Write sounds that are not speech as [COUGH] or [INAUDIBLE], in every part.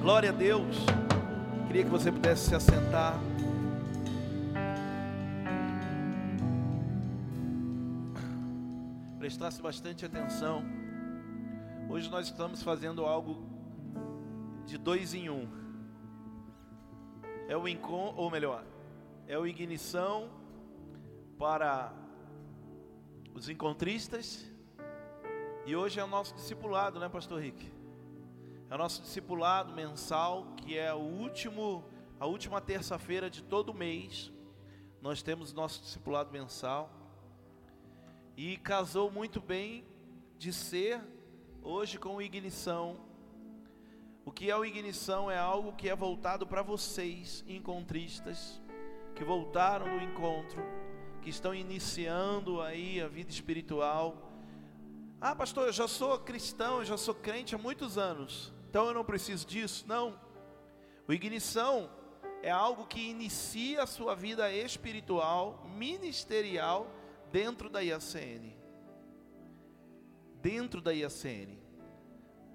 Glória a Deus. Queria que você pudesse se assentar. Prestasse bastante atenção. Hoje nós estamos fazendo algo de dois em um. É o encontro, ou melhor, é o ignição para os encontristas e hoje é o nosso discipulado, né, Pastor Rick? É o nosso discipulado mensal, que é o último, a última terça-feira de todo mês. Nós temos nosso discipulado mensal. E casou muito bem de ser hoje com ignição. O que é o ignição é algo que é voltado para vocês, encontristas, que voltaram do encontro, que estão iniciando aí a vida espiritual ah, pastor, eu já sou cristão, eu já sou crente há muitos anos, então eu não preciso disso. Não. O ignição é algo que inicia a sua vida espiritual, ministerial, dentro da IACN. Dentro da IACN.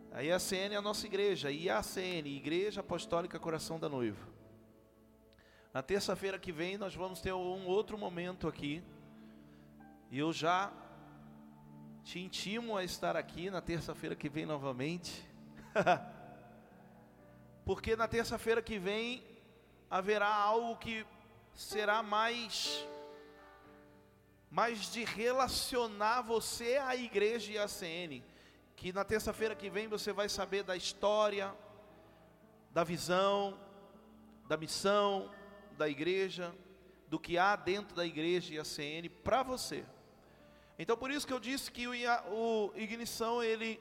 A IACN é a nossa igreja, IACN, Igreja Apostólica Coração da Noiva. Na terça-feira que vem nós vamos ter um outro momento aqui. E eu já te intimo a estar aqui na terça-feira que vem novamente. [LAUGHS] Porque na terça-feira que vem haverá algo que será mais mais de relacionar você à igreja e à CN, que na terça-feira que vem você vai saber da história, da visão, da missão da igreja, do que há dentro da igreja e a CN para você. Então por isso que eu disse que o, o ignição ele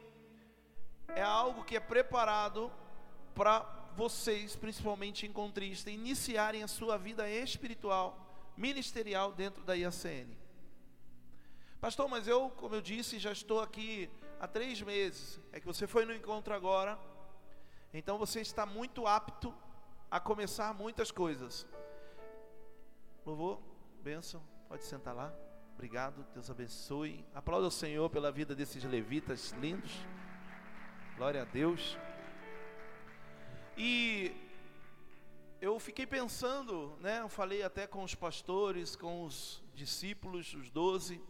é algo que é preparado para vocês, principalmente encontristas, iniciarem a sua vida espiritual, ministerial dentro da IACN. Pastor, mas eu, como eu disse, já estou aqui há três meses. É que você foi no encontro agora, então você está muito apto a começar muitas coisas. Louvor, bênção, pode sentar lá. Obrigado, Deus abençoe. Aplauda o Senhor pela vida desses levitas lindos. Glória a Deus. E eu fiquei pensando, né? Eu falei até com os pastores, com os discípulos, os doze.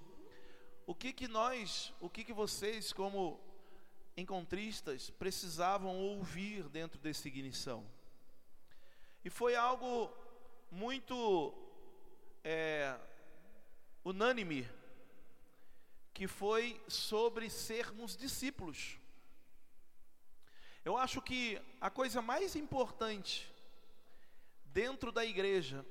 O que que nós, o que que vocês, como encontristas, precisavam ouvir dentro dessa ignição? E foi algo muito é, unânime, que foi sobre sermos discípulos. Eu acho que a coisa mais importante dentro da igreja,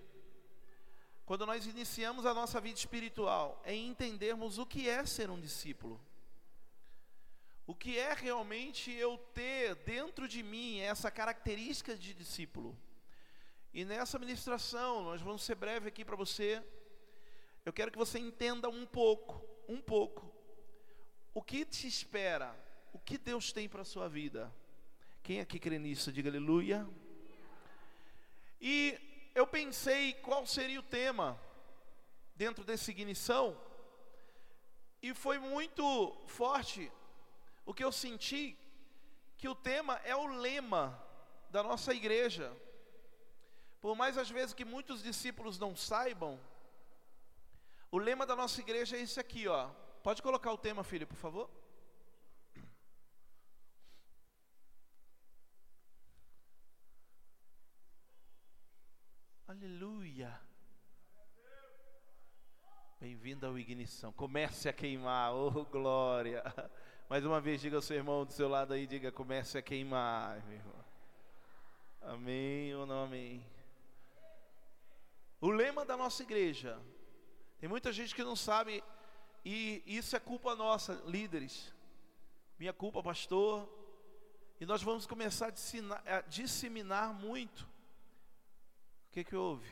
quando nós iniciamos a nossa vida espiritual, é entendermos o que é ser um discípulo. O que é realmente eu ter dentro de mim essa característica de discípulo. E nessa ministração, nós vamos ser breve aqui para você eu quero que você entenda um pouco, um pouco, o que te espera, o que Deus tem para a sua vida. Quem aqui crê nisso, diga aleluia. E eu pensei qual seria o tema dentro dessa ignição, e foi muito forte o que eu senti, que o tema é o lema da nossa igreja. Por mais às vezes que muitos discípulos não saibam, o lema da nossa igreja é esse aqui, ó. Pode colocar o tema, filho, por favor? Aleluia. Bem-vindo ao Ignição. Comece a queimar, oh glória. Mais uma vez, diga ao seu irmão do seu lado aí, diga: comece a queimar, meu irmão. Amém ou não amém? O lema da nossa igreja tem muita gente que não sabe, e isso é culpa nossa, líderes. Minha culpa, pastor. E nós vamos começar a disseminar, muito. Que que houve?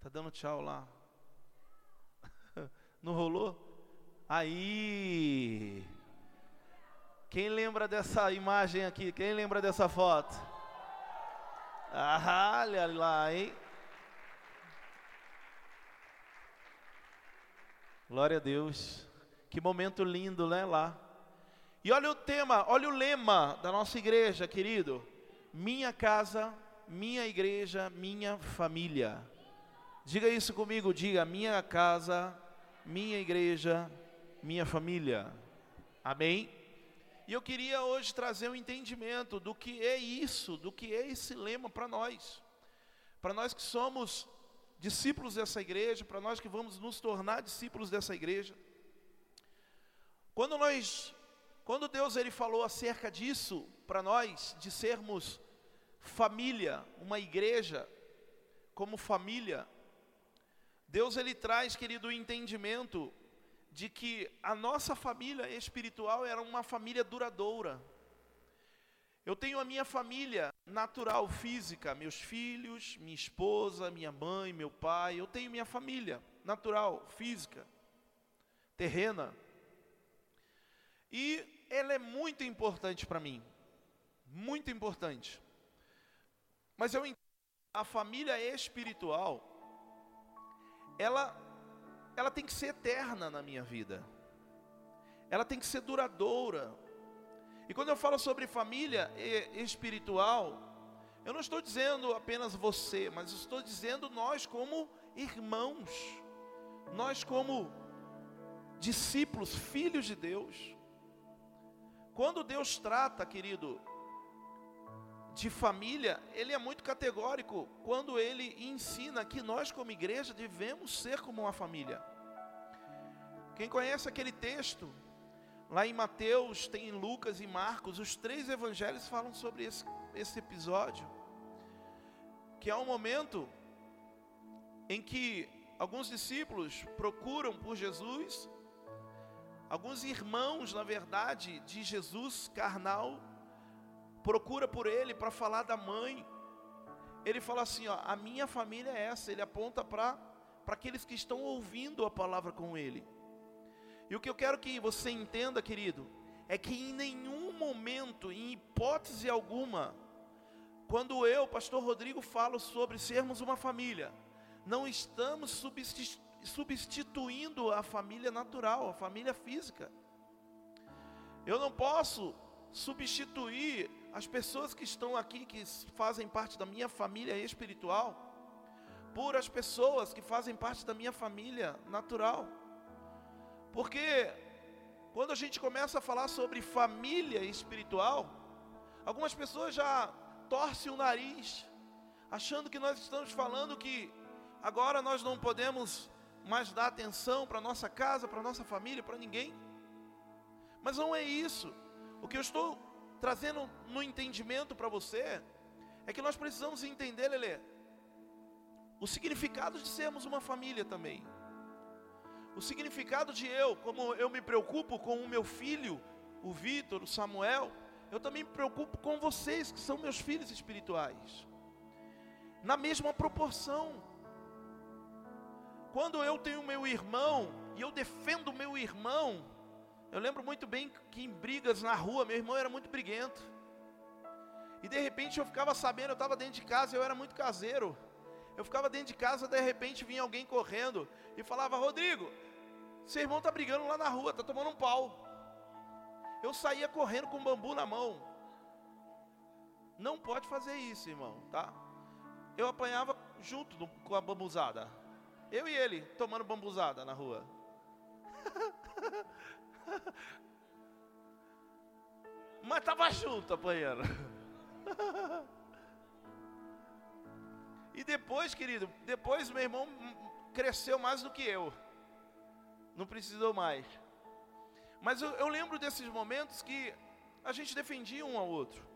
Tá dando tchau lá. [LAUGHS] Não rolou? Aí. Quem lembra dessa imagem aqui? Quem lembra dessa foto? Ah, olha lá, hein? Glória a Deus. Que momento lindo, né, lá. E olha o tema, olha o lema da nossa igreja, querido. Minha casa, minha igreja, minha família. Diga isso comigo, diga minha casa, minha igreja, minha família. Amém? E eu queria hoje trazer um entendimento do que é isso, do que é esse lema para nós. Para nós que somos discípulos dessa igreja, para nós que vamos nos tornar discípulos dessa igreja. Quando nós, quando Deus ele falou acerca disso para nós, de sermos família, uma igreja como família, Deus ele traz, querido, o entendimento de que a nossa família espiritual era uma família duradoura. Eu tenho a minha família natural, física, meus filhos, minha esposa, minha mãe, meu pai. Eu tenho minha família natural, física, terrena. E ela é muito importante para mim. Muito importante. Mas eu entendo a família espiritual, ela ela tem que ser eterna na minha vida. Ela tem que ser duradoura. E quando eu falo sobre família espiritual, eu não estou dizendo apenas você, mas estou dizendo nós como irmãos, nós como discípulos, filhos de Deus. Quando Deus trata, querido, de família, ele é muito categórico quando ele ensina que nós, como igreja, devemos ser como uma família. Quem conhece aquele texto, lá em Mateus, tem em Lucas e Marcos, os três evangelhos falam sobre esse, esse episódio, que é um momento em que alguns discípulos procuram por Jesus, alguns irmãos, na verdade, de Jesus carnal, procura por ele para falar da mãe. Ele fala assim: ó, a minha família é essa. Ele aponta para aqueles que estão ouvindo a palavra com ele. E o que eu quero que você entenda, querido, é que em nenhum momento, em hipótese alguma, quando eu, pastor Rodrigo, falo sobre sermos uma família, não estamos substituindo a família natural, a família física. Eu não posso substituir as pessoas que estão aqui, que fazem parte da minha família espiritual, por as pessoas que fazem parte da minha família natural. Porque quando a gente começa a falar sobre família espiritual, algumas pessoas já torcem o nariz, achando que nós estamos falando que agora nós não podemos mais dar atenção para nossa casa, para nossa família, para ninguém. Mas não é isso. O que eu estou trazendo no entendimento para você é que nós precisamos entender, Lelê, o significado de sermos uma família também. O significado de eu, como eu me preocupo com o meu filho, o Vitor, o Samuel, eu também me preocupo com vocês que são meus filhos espirituais. Na mesma proporção. Quando eu tenho meu irmão e eu defendo meu irmão, eu lembro muito bem que em brigas na rua, meu irmão era muito briguento. E de repente eu ficava sabendo, eu estava dentro de casa, eu era muito caseiro. Eu ficava dentro de casa, de repente vinha alguém correndo e falava: Rodrigo, seu irmão está brigando lá na rua, está tomando um pau. Eu saía correndo com bambu na mão. Não pode fazer isso, irmão, tá? Eu apanhava junto com a bambuzada. Eu e ele tomando bambuzada na rua. [LAUGHS] Mas estava junto apanhando. [LAUGHS] E depois, querido, depois meu irmão cresceu mais do que eu. Não precisou mais. Mas eu, eu lembro desses momentos que a gente defendia um ao outro.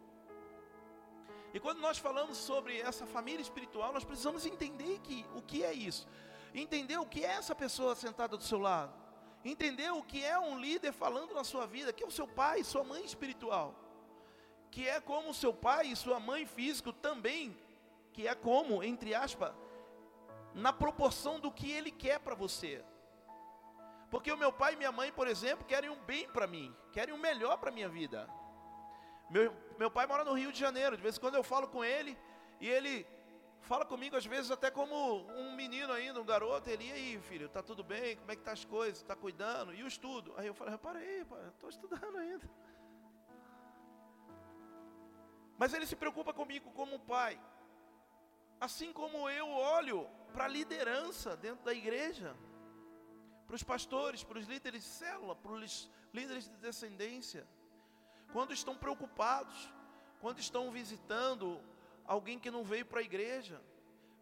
E quando nós falamos sobre essa família espiritual, nós precisamos entender que, o que é isso. Entender o que é essa pessoa sentada do seu lado entender o que é um líder falando na sua vida, que é o seu pai, sua mãe espiritual, que é como o seu pai e sua mãe físico também, que é como, entre aspas, na proporção do que ele quer para você. Porque o meu pai e minha mãe, por exemplo, querem um bem para mim, querem o um melhor para minha vida. Meu, meu pai mora no Rio de Janeiro, de vez em quando eu falo com ele, e ele fala comigo às vezes até como um menino ainda, um garoto, ele, e aí filho, tá tudo bem, como é que tá as coisas, tá cuidando, e o estudo? Aí eu falei, para aí, estou estudando ainda. Mas Ele se preocupa comigo como pai. Assim como eu olho para a liderança dentro da igreja, para os pastores, para os líderes de célula, para os líderes de descendência, quando estão preocupados, quando estão visitando alguém que não veio para a igreja,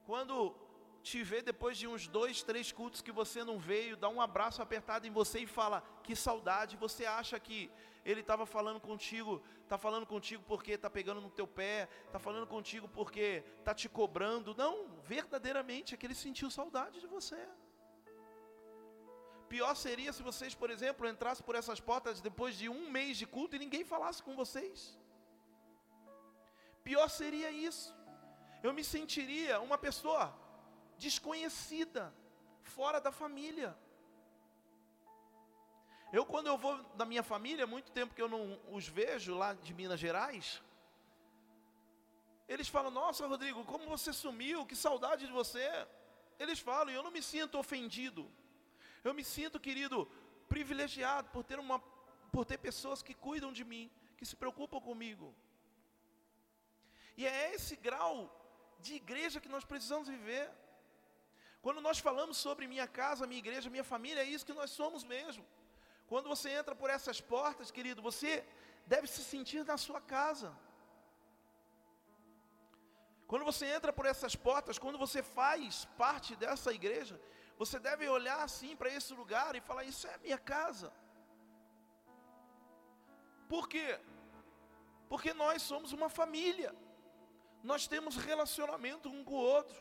quando te vê depois de uns dois, três cultos que você não veio, dá um abraço apertado em você e fala que saudade. Você acha que ele estava falando contigo, está falando contigo porque está pegando no teu pé, está falando contigo porque está te cobrando? Não, verdadeiramente é que ele sentiu saudade de você. Pior seria se vocês, por exemplo, entrassem por essas portas depois de um mês de culto e ninguém falasse com vocês. Pior seria isso. Eu me sentiria uma pessoa desconhecida, fora da família. Eu, quando eu vou da minha família, muito tempo que eu não os vejo lá de Minas Gerais, eles falam: Nossa, Rodrigo, como você sumiu, que saudade de você. Eles falam, e eu não me sinto ofendido. Eu me sinto, querido, privilegiado por ter, uma, por ter pessoas que cuidam de mim, que se preocupam comigo. E é esse grau de igreja que nós precisamos viver. Quando nós falamos sobre minha casa, minha igreja, minha família, é isso que nós somos mesmo. Quando você entra por essas portas, querido, você deve se sentir na sua casa. Quando você entra por essas portas, quando você faz parte dessa igreja, você deve olhar assim para esse lugar e falar: Isso é minha casa. Por quê? Porque nós somos uma família, nós temos relacionamento um com o outro.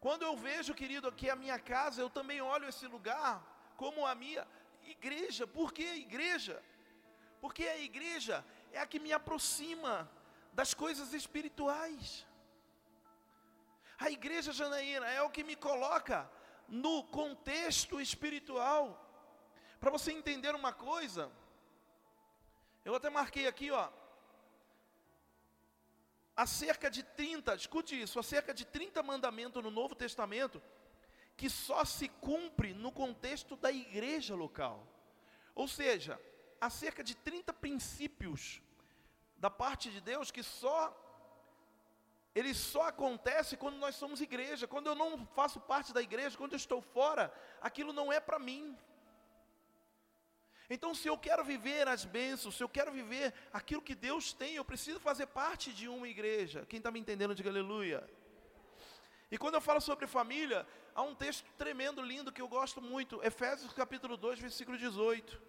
Quando eu vejo, querido, aqui a minha casa, eu também olho esse lugar como a minha igreja. Por que igreja? Porque a igreja é a que me aproxima das coisas espirituais. A igreja Janaína é o que me coloca no contexto espiritual. Para você entender uma coisa, eu até marquei aqui, ó, há cerca de 30, escute isso, há cerca de 30 mandamentos no Novo Testamento que só se cumpre no contexto da igreja local. Ou seja, há cerca de 30 princípios da parte de Deus que só ele só acontece quando nós somos igreja. Quando eu não faço parte da igreja, quando eu estou fora, aquilo não é para mim. Então, se eu quero viver as bênçãos, se eu quero viver aquilo que Deus tem, eu preciso fazer parte de uma igreja. Quem está me entendendo, diga aleluia. E quando eu falo sobre família, há um texto tremendo, lindo, que eu gosto muito. Efésios capítulo 2, versículo 18.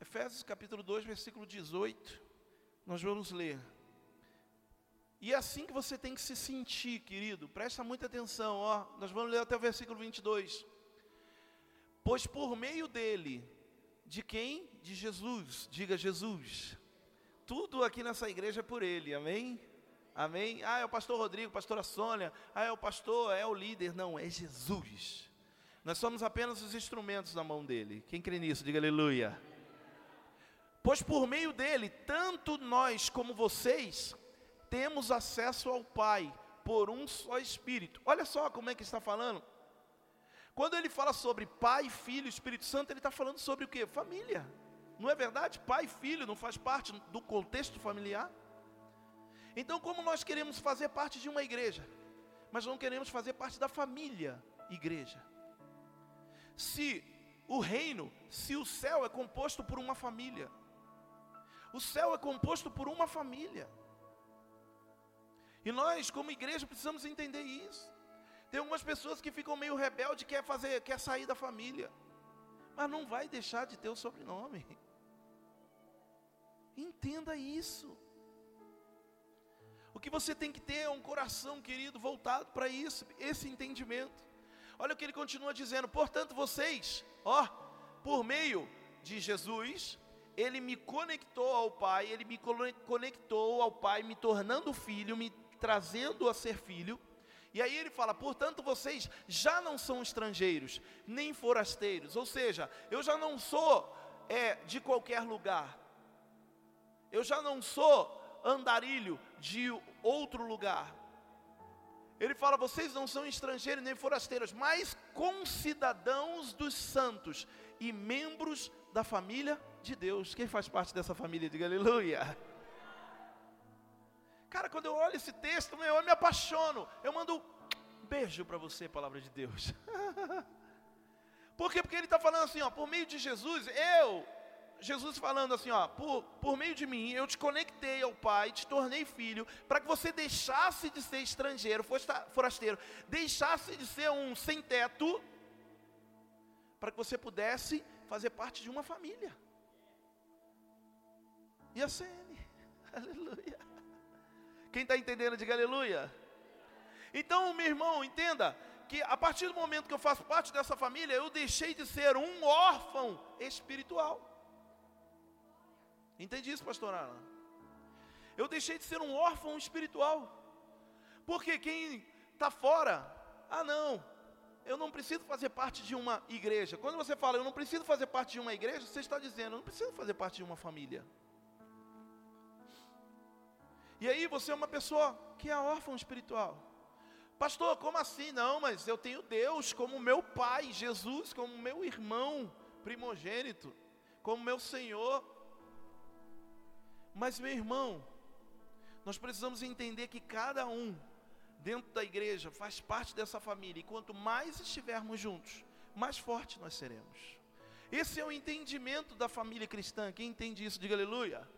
Efésios capítulo 2, versículo 18. Nós vamos ler. E é assim que você tem que se sentir, querido. Presta muita atenção, ó. Nós vamos ler até o versículo 22. Pois por meio dele, de quem? De Jesus, diga Jesus. Tudo aqui nessa igreja é por ele, amém? Amém? Ah, é o pastor Rodrigo, pastora Sônia, ah, é o pastor, é o líder. Não, é Jesus. Nós somos apenas os instrumentos na mão dele. Quem crê nisso, diga aleluia. Pois por meio dele, tanto nós como vocês temos acesso ao Pai por um só Espírito. Olha só como é que está falando. Quando ele fala sobre Pai, Filho, Espírito Santo, ele está falando sobre o que? Família. Não é verdade? Pai e filho não faz parte do contexto familiar? Então, como nós queremos fazer parte de uma igreja, mas não queremos fazer parte da família igreja? Se o reino, se o céu é composto por uma família, o céu é composto por uma família. E nós, como igreja, precisamos entender isso. Tem algumas pessoas que ficam meio rebelde, quer fazer, quer sair da família, mas não vai deixar de ter o sobrenome. Entenda isso. O que você tem que ter é um coração, querido, voltado para isso, esse entendimento. Olha o que ele continua dizendo: portanto, vocês, ó, por meio de Jesus, ele me conectou ao Pai, ele me conectou ao Pai, me tornando filho, me trazendo a ser filho e aí ele fala: portanto, vocês já não são estrangeiros, nem forasteiros. Ou seja, eu já não sou é, de qualquer lugar. Eu já não sou andarilho de outro lugar. Ele fala: vocês não são estrangeiros nem forasteiros, mas concidadãos dos santos e membros da família de Deus. Quem faz parte dessa família? Diga aleluia. Cara, quando eu olho esse texto, meu, eu me apaixono. Eu mando um beijo para você, palavra de Deus. [LAUGHS] Por quê? Porque ele está falando assim, ó, por meio de Jesus, eu, Jesus falando assim, ó, por, por meio de mim, eu te conectei ao Pai, te tornei filho, para que você deixasse de ser estrangeiro, forasteiro, deixasse de ser um sem teto, para que você pudesse fazer parte de uma família. E a CN, [LAUGHS] aleluia. Quem está entendendo, diga aleluia. Então, meu irmão, entenda que a partir do momento que eu faço parte dessa família, eu deixei de ser um órfão espiritual. Entende isso, pastor Ana? Eu deixei de ser um órfão espiritual. Porque quem está fora, ah não, eu não preciso fazer parte de uma igreja. Quando você fala, eu não preciso fazer parte de uma igreja, você está dizendo, eu não preciso fazer parte de uma família. E aí você é uma pessoa que é órfão espiritual. Pastor, como assim? Não, mas eu tenho Deus como meu pai, Jesus como meu irmão primogênito, como meu Senhor. Mas, meu irmão, nós precisamos entender que cada um dentro da igreja faz parte dessa família, e quanto mais estivermos juntos, mais forte nós seremos. Esse é o entendimento da família cristã. Quem entende isso, diga aleluia.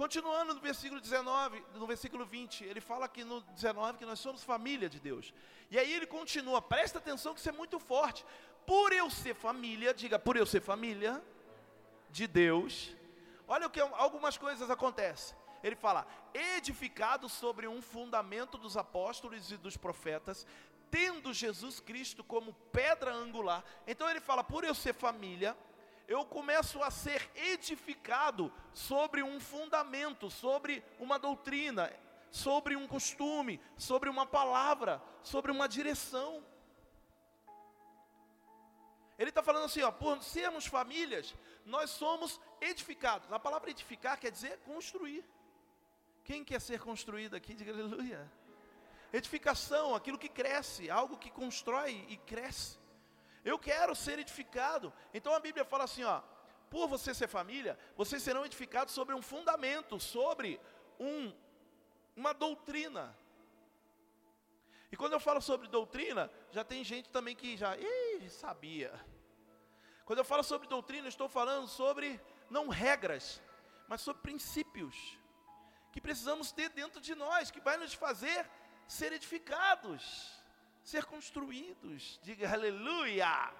Continuando no versículo 19, no versículo 20, ele fala aqui no 19 que nós somos família de Deus. E aí ele continua, presta atenção que isso é muito forte. Por eu ser família, diga, por eu ser família de Deus, olha o que algumas coisas acontecem. Ele fala: edificado sobre um fundamento dos apóstolos e dos profetas, tendo Jesus Cristo como pedra angular. Então ele fala: por eu ser família, eu começo a ser edificado sobre um fundamento, sobre uma doutrina, sobre um costume, sobre uma palavra, sobre uma direção. Ele está falando assim, ó, por sermos famílias, nós somos edificados. A palavra edificar quer dizer construir. Quem quer ser construído aqui, diga aleluia. Edificação, aquilo que cresce, algo que constrói e cresce. Eu quero ser edificado. Então a Bíblia fala assim, ó, por você ser família, vocês serão edificados sobre um fundamento, sobre um, uma doutrina. E quando eu falo sobre doutrina, já tem gente também que já Ih, sabia. Quando eu falo sobre doutrina, estou falando sobre não regras, mas sobre princípios que precisamos ter dentro de nós, que vai nos fazer ser edificados, ser construídos. Diga aleluia.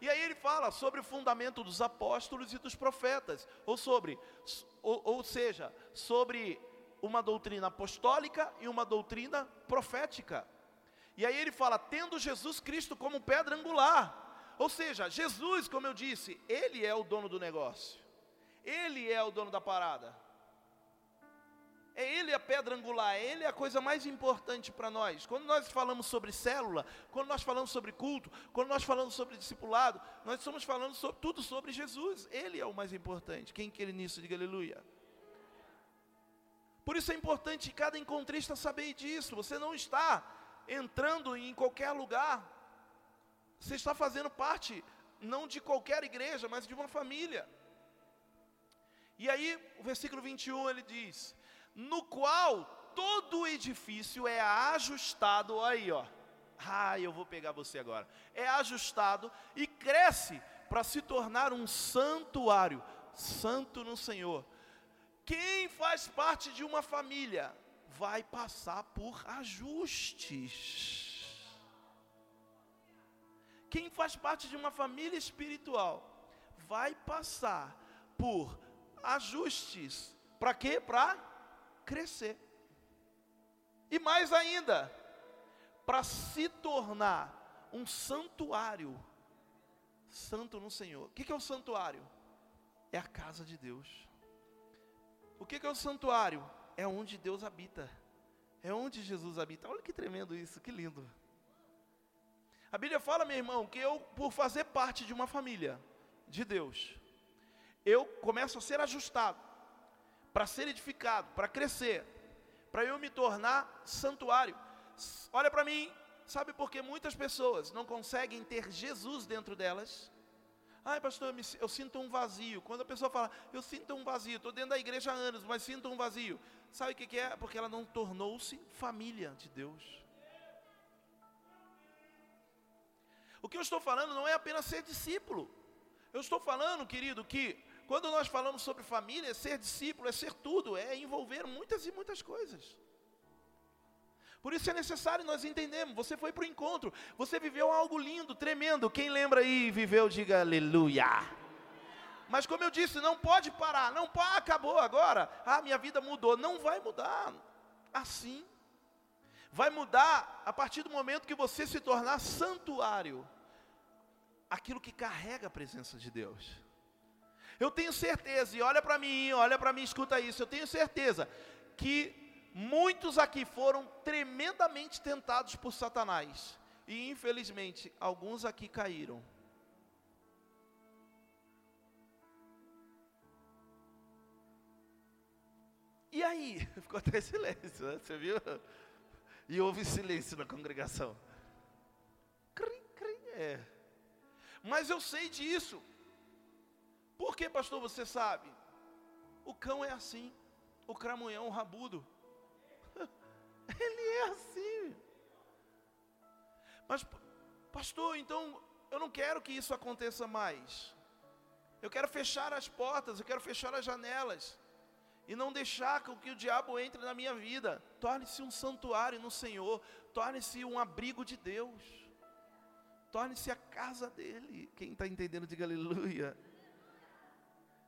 E aí ele fala sobre o fundamento dos apóstolos e dos profetas, ou sobre, ou, ou seja, sobre uma doutrina apostólica e uma doutrina profética. E aí ele fala, tendo Jesus Cristo como pedra angular. Ou seja, Jesus, como eu disse, ele é o dono do negócio. Ele é o dono da parada. É Ele a pedra angular, é Ele a coisa mais importante para nós. Quando nós falamos sobre célula, quando nós falamos sobre culto, quando nós falamos sobre discipulado, nós estamos falando sobre, tudo sobre Jesus. Ele é o mais importante. Quem quer nisso, diga aleluia. Por isso é importante cada encontrista saber disso. Você não está entrando em qualquer lugar. Você está fazendo parte, não de qualquer igreja, mas de uma família. E aí, o versículo 21 ele diz: no qual todo o edifício é ajustado, aí ó, ah, eu vou pegar você agora, é ajustado e cresce para se tornar um santuário, santo no Senhor. Quem faz parte de uma família vai passar por ajustes. Quem faz parte de uma família espiritual vai passar por ajustes. Para quê? Para crescer. E mais ainda, para se tornar um santuário santo no Senhor. O que é o santuário? É a casa de Deus. O que é o santuário? É onde Deus habita. É onde Jesus habita. Olha que tremendo isso, que lindo. A Bíblia fala, meu irmão, que eu, por fazer parte de uma família de Deus, eu começo a ser ajustado para ser edificado, para crescer, para eu me tornar santuário. Olha para mim, sabe por que muitas pessoas não conseguem ter Jesus dentro delas? Ai, pastor, eu, me, eu, sinto um vazio. Quando a pessoa fala, eu sinto um vazio, estou dentro da igreja há anos, mas sinto um vazio. Sabe o que, que é? Porque ela não tornou-se família de Deus. O que eu estou falando não é apenas ser discípulo. Eu estou falando, querido, que quando nós falamos sobre família, é ser discípulo, é ser tudo, é envolver muitas e muitas coisas. Por isso é necessário nós entendermos. Você foi para o encontro, você viveu algo lindo, tremendo. Quem lembra aí viveu, diga aleluia. Mas como eu disse, não pode parar, não pode, acabou agora. Ah, minha vida mudou. Não vai mudar assim. Vai mudar a partir do momento que você se tornar santuário. Aquilo que carrega a presença de Deus. Eu tenho certeza, e olha para mim, olha para mim, escuta isso. Eu tenho certeza que muitos aqui foram tremendamente tentados por Satanás. E infelizmente, alguns aqui caíram. E aí? [LAUGHS] Ficou até silêncio, né? você viu? E houve silêncio na congregação. Crim, crim, é. Mas eu sei disso. Por que, pastor, você sabe? O cão é assim. O cramunhão rabudo. [LAUGHS] Ele é assim. Mas, pastor, então eu não quero que isso aconteça mais. Eu quero fechar as portas, eu quero fechar as janelas. E não deixar que o diabo entre na minha vida. Torne-se um santuário no Senhor. Torne-se um abrigo de Deus. Torne-se a casa dele. Quem está entendendo, diga aleluia.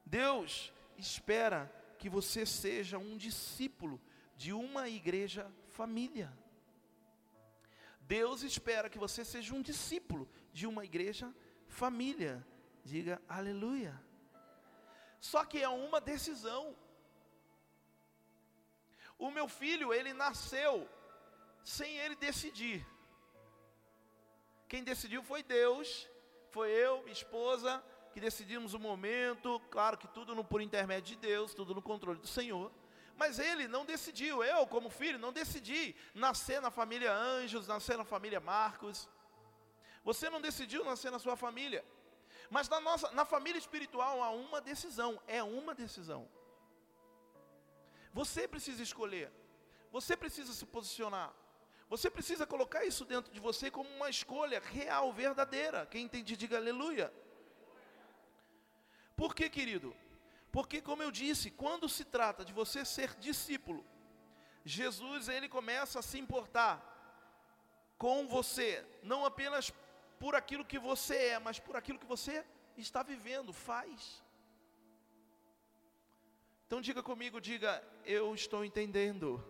Deus espera que você seja um discípulo de uma igreja família. Deus espera que você seja um discípulo de uma igreja família. Diga aleluia. Só que é uma decisão. O meu filho, ele nasceu sem ele decidir. Quem decidiu foi Deus, foi eu, minha esposa, que decidimos o momento, claro que tudo no, por intermédio de Deus, tudo no controle do Senhor. Mas ele não decidiu, eu como filho não decidi nascer na família Anjos, nascer na família Marcos. Você não decidiu nascer na sua família. Mas na nossa na família espiritual há uma decisão, é uma decisão. Você precisa escolher. Você precisa se posicionar. Você precisa colocar isso dentro de você como uma escolha real, verdadeira. Quem entende, diga aleluia. Por que, querido? Porque, como eu disse, quando se trata de você ser discípulo, Jesus ele começa a se importar com você, não apenas por aquilo que você é, mas por aquilo que você está vivendo, faz. Então diga comigo, diga, eu estou entendendo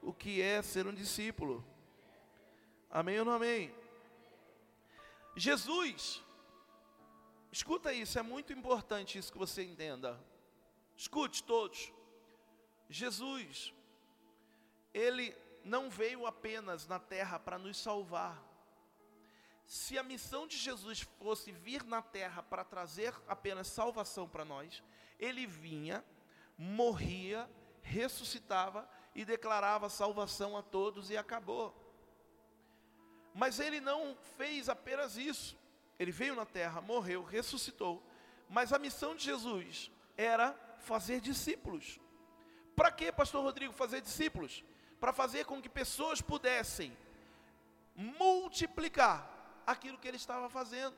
o que é ser um discípulo. Amém ou não amém? Jesus, Escuta isso, é muito importante isso que você entenda. Escute todos. Jesus, ele não veio apenas na terra para nos salvar. Se a missão de Jesus fosse vir na terra para trazer apenas salvação para nós, ele vinha, morria, ressuscitava e declarava salvação a todos e acabou. Mas ele não fez apenas isso. Ele veio na terra, morreu, ressuscitou. Mas a missão de Jesus era fazer discípulos. Para que, pastor Rodrigo, fazer discípulos? Para fazer com que pessoas pudessem multiplicar aquilo que ele estava fazendo.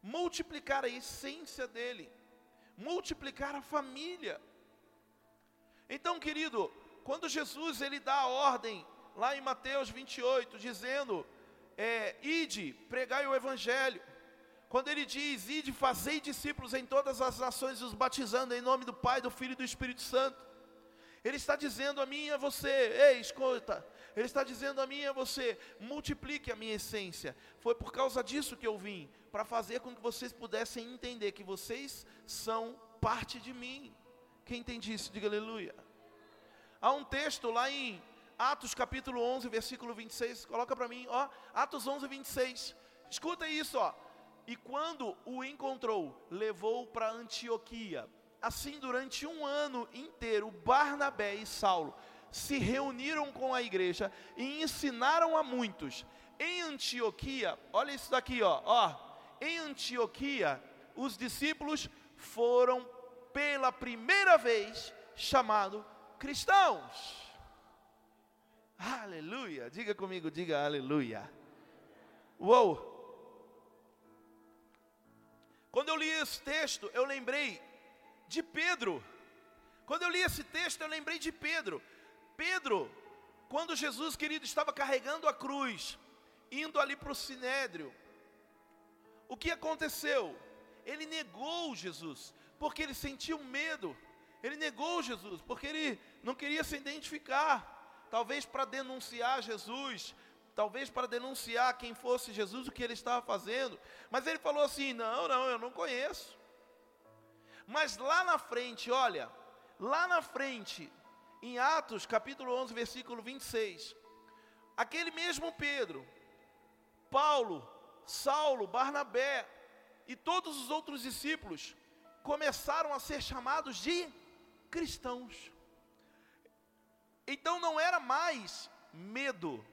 Multiplicar a essência dele. Multiplicar a família. Então, querido, quando Jesus ele dá a ordem lá em Mateus 28, dizendo é, ide, pregai o evangelho. Quando ele diz, ide, fazei discípulos em todas as nações, os batizando em nome do Pai, do Filho e do Espírito Santo. Ele está dizendo a mim e a você, ei, escuta, ele está dizendo a mim e a você, multiplique a minha essência. Foi por causa disso que eu vim, para fazer com que vocês pudessem entender que vocês são parte de mim. Quem entende isso, diga aleluia. Há um texto lá em Atos capítulo 11, versículo 26, coloca para mim, ó, Atos 11, 26. Escuta isso, ó. E quando o encontrou, levou para Antioquia. Assim, durante um ano inteiro, Barnabé e Saulo se reuniram com a igreja e ensinaram a muitos. Em Antioquia, olha isso daqui, ó, ó. em Antioquia, os discípulos foram pela primeira vez chamados cristãos. Aleluia. Diga comigo, diga aleluia. Uou! Quando eu li esse texto, eu lembrei de Pedro. Quando eu li esse texto, eu lembrei de Pedro. Pedro, quando Jesus querido estava carregando a cruz, indo ali para o sinédrio, o que aconteceu? Ele negou Jesus, porque ele sentiu medo. Ele negou Jesus, porque ele não queria se identificar talvez para denunciar Jesus, talvez para denunciar quem fosse Jesus, o que ele estava fazendo. Mas ele falou assim: não, não, eu não conheço. Mas lá na frente, olha, lá na frente, em Atos capítulo 11, versículo 26, aquele mesmo Pedro, Paulo, Saulo, Barnabé e todos os outros discípulos começaram a ser chamados de cristãos. Então não era mais medo,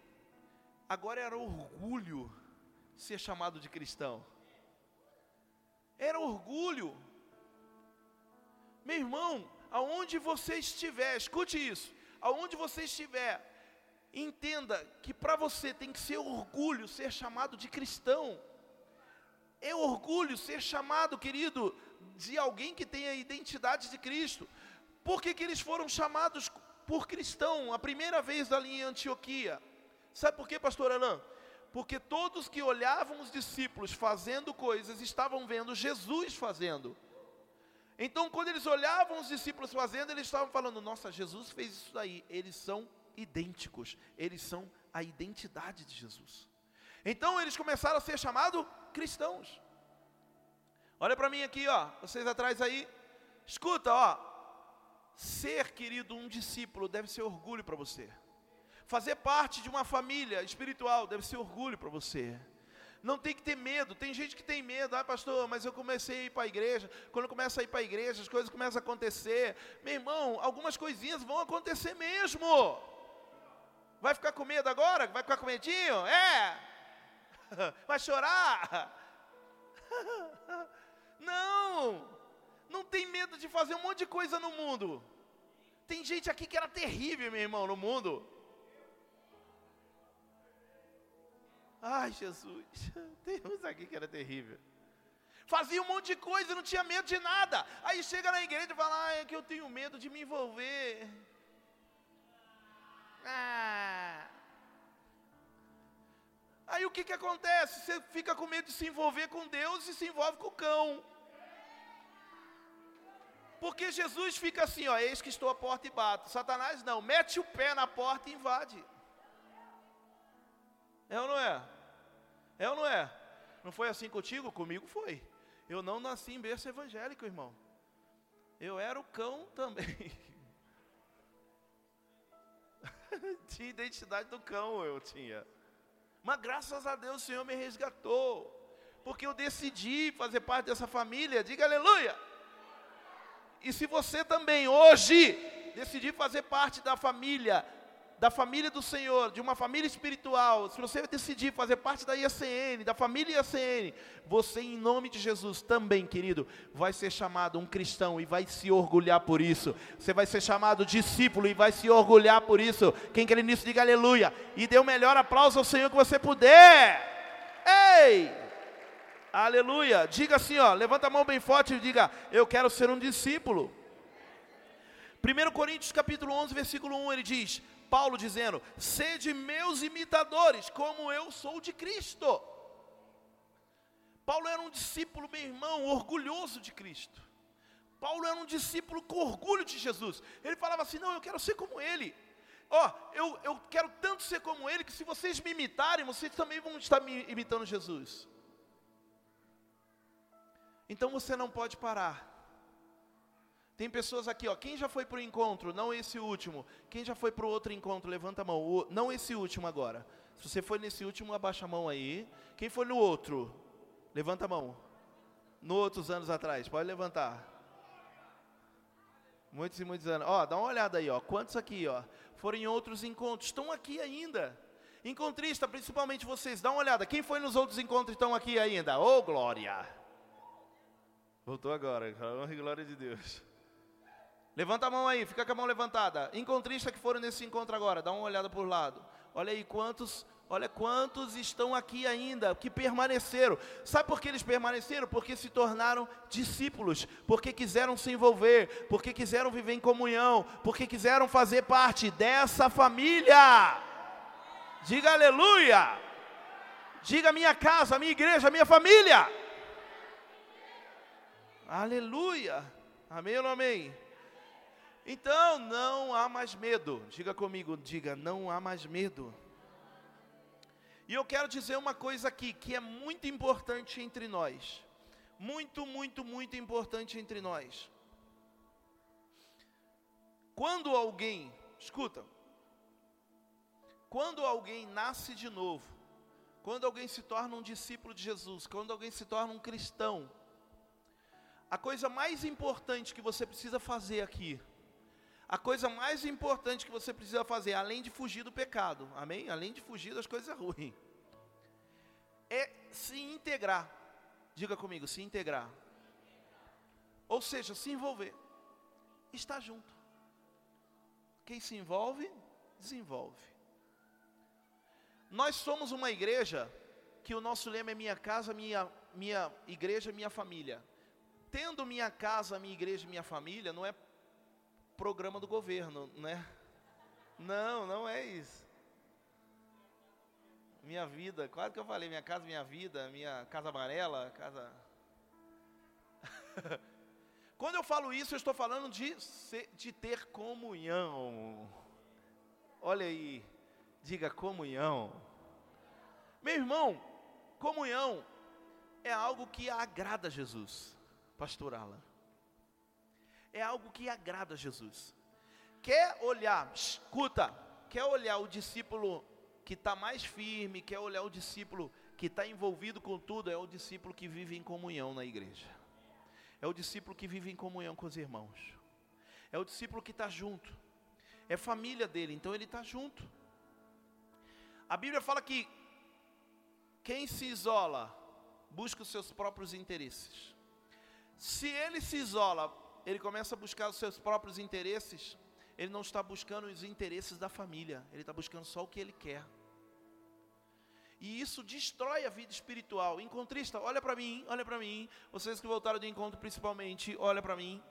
agora era orgulho ser chamado de cristão. Era orgulho. Meu irmão, aonde você estiver, escute isso, aonde você estiver, entenda que para você tem que ser orgulho ser chamado de cristão. É orgulho ser chamado, querido, de alguém que tem a identidade de Cristo. Por que, que eles foram chamados por cristão, a primeira vez ali em Antioquia. Sabe por quê, pastor Alain? Porque todos que olhavam os discípulos fazendo coisas estavam vendo Jesus fazendo. Então, quando eles olhavam os discípulos fazendo, eles estavam falando: Nossa, Jesus fez isso daí. Eles são idênticos, eles são a identidade de Jesus. Então, eles começaram a ser chamados cristãos. Olha para mim aqui, ó, vocês atrás aí. Escuta, ó, Ser, querido, um discípulo deve ser orgulho para você. Fazer parte de uma família espiritual deve ser orgulho para você. Não tem que ter medo. Tem gente que tem medo. Ah, pastor, mas eu comecei a ir para a igreja. Quando começa a ir para a igreja, as coisas começam a acontecer. Meu irmão, algumas coisinhas vão acontecer mesmo. Vai ficar com medo agora? Vai ficar com medinho? É. [LAUGHS] Vai chorar? [LAUGHS] Não. Não tem medo de fazer um monte de coisa no mundo. Tem gente aqui que era terrível, meu irmão, no mundo. Ai, Jesus. [LAUGHS] Tem uns aqui que era terrível. Fazia um monte de coisa, não tinha medo de nada. Aí chega na igreja e fala: ah, é que eu tenho medo de me envolver. Ah. Aí o que, que acontece? Você fica com medo de se envolver com Deus e se envolve com o cão. Porque Jesus fica assim, ó, eis que estou à porta e bato. Satanás não, mete o pé na porta e invade. É ou não é? É ou não é? Não foi assim contigo? Comigo foi. Eu não nasci em berço evangélico, irmão. Eu era o cão também. [LAUGHS] tinha identidade do cão, eu tinha. Mas graças a Deus o Senhor me resgatou. Porque eu decidi fazer parte dessa família. Diga aleluia. E se você também hoje decidir fazer parte da família, da família do Senhor, de uma família espiritual, se você decidir fazer parte da IACN, da família IACN, você em nome de Jesus também, querido, vai ser chamado um cristão e vai se orgulhar por isso. Você vai ser chamado discípulo e vai se orgulhar por isso. Quem quer nisso, diga aleluia. E dê o melhor aplauso ao Senhor que você puder. Ei! Aleluia. Diga assim, ó, levanta a mão bem forte e diga: Eu quero ser um discípulo. 1 Coríntios capítulo 11, versículo 1, ele diz: Paulo dizendo: Sede meus imitadores, como eu sou de Cristo. Paulo era um discípulo, meu irmão, orgulhoso de Cristo. Paulo era um discípulo com orgulho de Jesus. Ele falava assim: Não, eu quero ser como ele. Ó, oh, eu, eu quero tanto ser como ele que se vocês me imitarem, vocês também vão estar me imitando Jesus. Então você não pode parar. Tem pessoas aqui, ó, quem já foi para o encontro, não esse último. Quem já foi para o outro encontro, levanta a mão. O, não esse último agora. Se você foi nesse último, abaixa a mão aí. Quem foi no outro? Levanta a mão. No outros anos atrás, pode levantar. Muitos e muitos anos. Ó, dá uma olhada aí, ó. Quantos aqui, ó, foram em outros encontros? Estão aqui ainda. Encontrista, principalmente vocês, dá uma olhada. Quem foi nos outros encontros estão aqui ainda? Ô, oh, glória! Voltou agora, honra e glória de Deus. Levanta a mão aí, fica com a mão levantada. Encontrista que foram nesse encontro agora, dá uma olhada por lado. Olha aí quantos, olha quantos estão aqui ainda, que permaneceram. Sabe por que eles permaneceram? Porque se tornaram discípulos, porque quiseram se envolver, porque quiseram viver em comunhão, porque quiseram fazer parte dessa família. Diga aleluia. Diga minha casa, minha igreja, minha família. Aleluia. Amém ou não amém? Então não há mais medo. Diga comigo, diga, não há mais medo. E eu quero dizer uma coisa aqui que é muito importante entre nós. Muito, muito, muito importante entre nós. Quando alguém, escuta, quando alguém nasce de novo, quando alguém se torna um discípulo de Jesus, quando alguém se torna um cristão, a coisa mais importante que você precisa fazer aqui a coisa mais importante que você precisa fazer, além de fugir do pecado, amém? Além de fugir das coisas [LAUGHS] ruins, é se integrar. Diga comigo, se integrar. Ou seja, se envolver. Estar junto. Quem se envolve, desenvolve. Nós somos uma igreja que o nosso lema é minha casa, minha, minha igreja, minha família. Tendo minha casa, minha igreja, minha família, não é programa do governo, né? Não, não é isso. Minha vida, quase que eu falei, minha casa, minha vida, minha casa amarela, casa. [LAUGHS] Quando eu falo isso, eu estou falando de, ser, de ter comunhão. Olha aí, diga comunhão. Meu irmão, comunhão é algo que agrada a Jesus, pastor Alan é algo que agrada a Jesus. Quer olhar, escuta, quer olhar o discípulo que está mais firme, quer olhar o discípulo que está envolvido com tudo, é o discípulo que vive em comunhão na igreja. É o discípulo que vive em comunhão com os irmãos. É o discípulo que está junto. É família dele, então ele está junto. A Bíblia fala que quem se isola busca os seus próprios interesses. Se ele se isola ele começa a buscar os seus próprios interesses, ele não está buscando os interesses da família, ele está buscando só o que ele quer. E isso destrói a vida espiritual. Encontrista, olha para mim, olha para mim. Vocês que voltaram de encontro principalmente, olha para mim.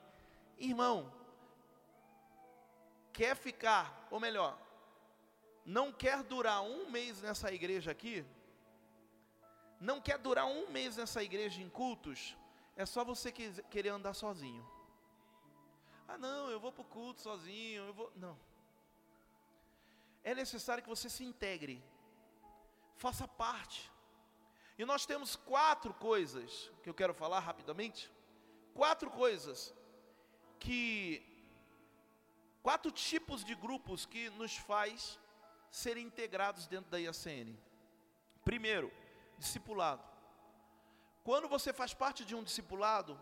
Irmão, quer ficar, ou melhor, não quer durar um mês nessa igreja aqui? Não quer durar um mês nessa igreja em cultos? É só você querer andar sozinho. Ah, não, eu vou para o culto sozinho, eu vou. Não. É necessário que você se integre, faça parte. E nós temos quatro coisas que eu quero falar rapidamente. Quatro coisas que. Quatro tipos de grupos que nos faz ser integrados dentro da IACN. Primeiro, discipulado. Quando você faz parte de um discipulado,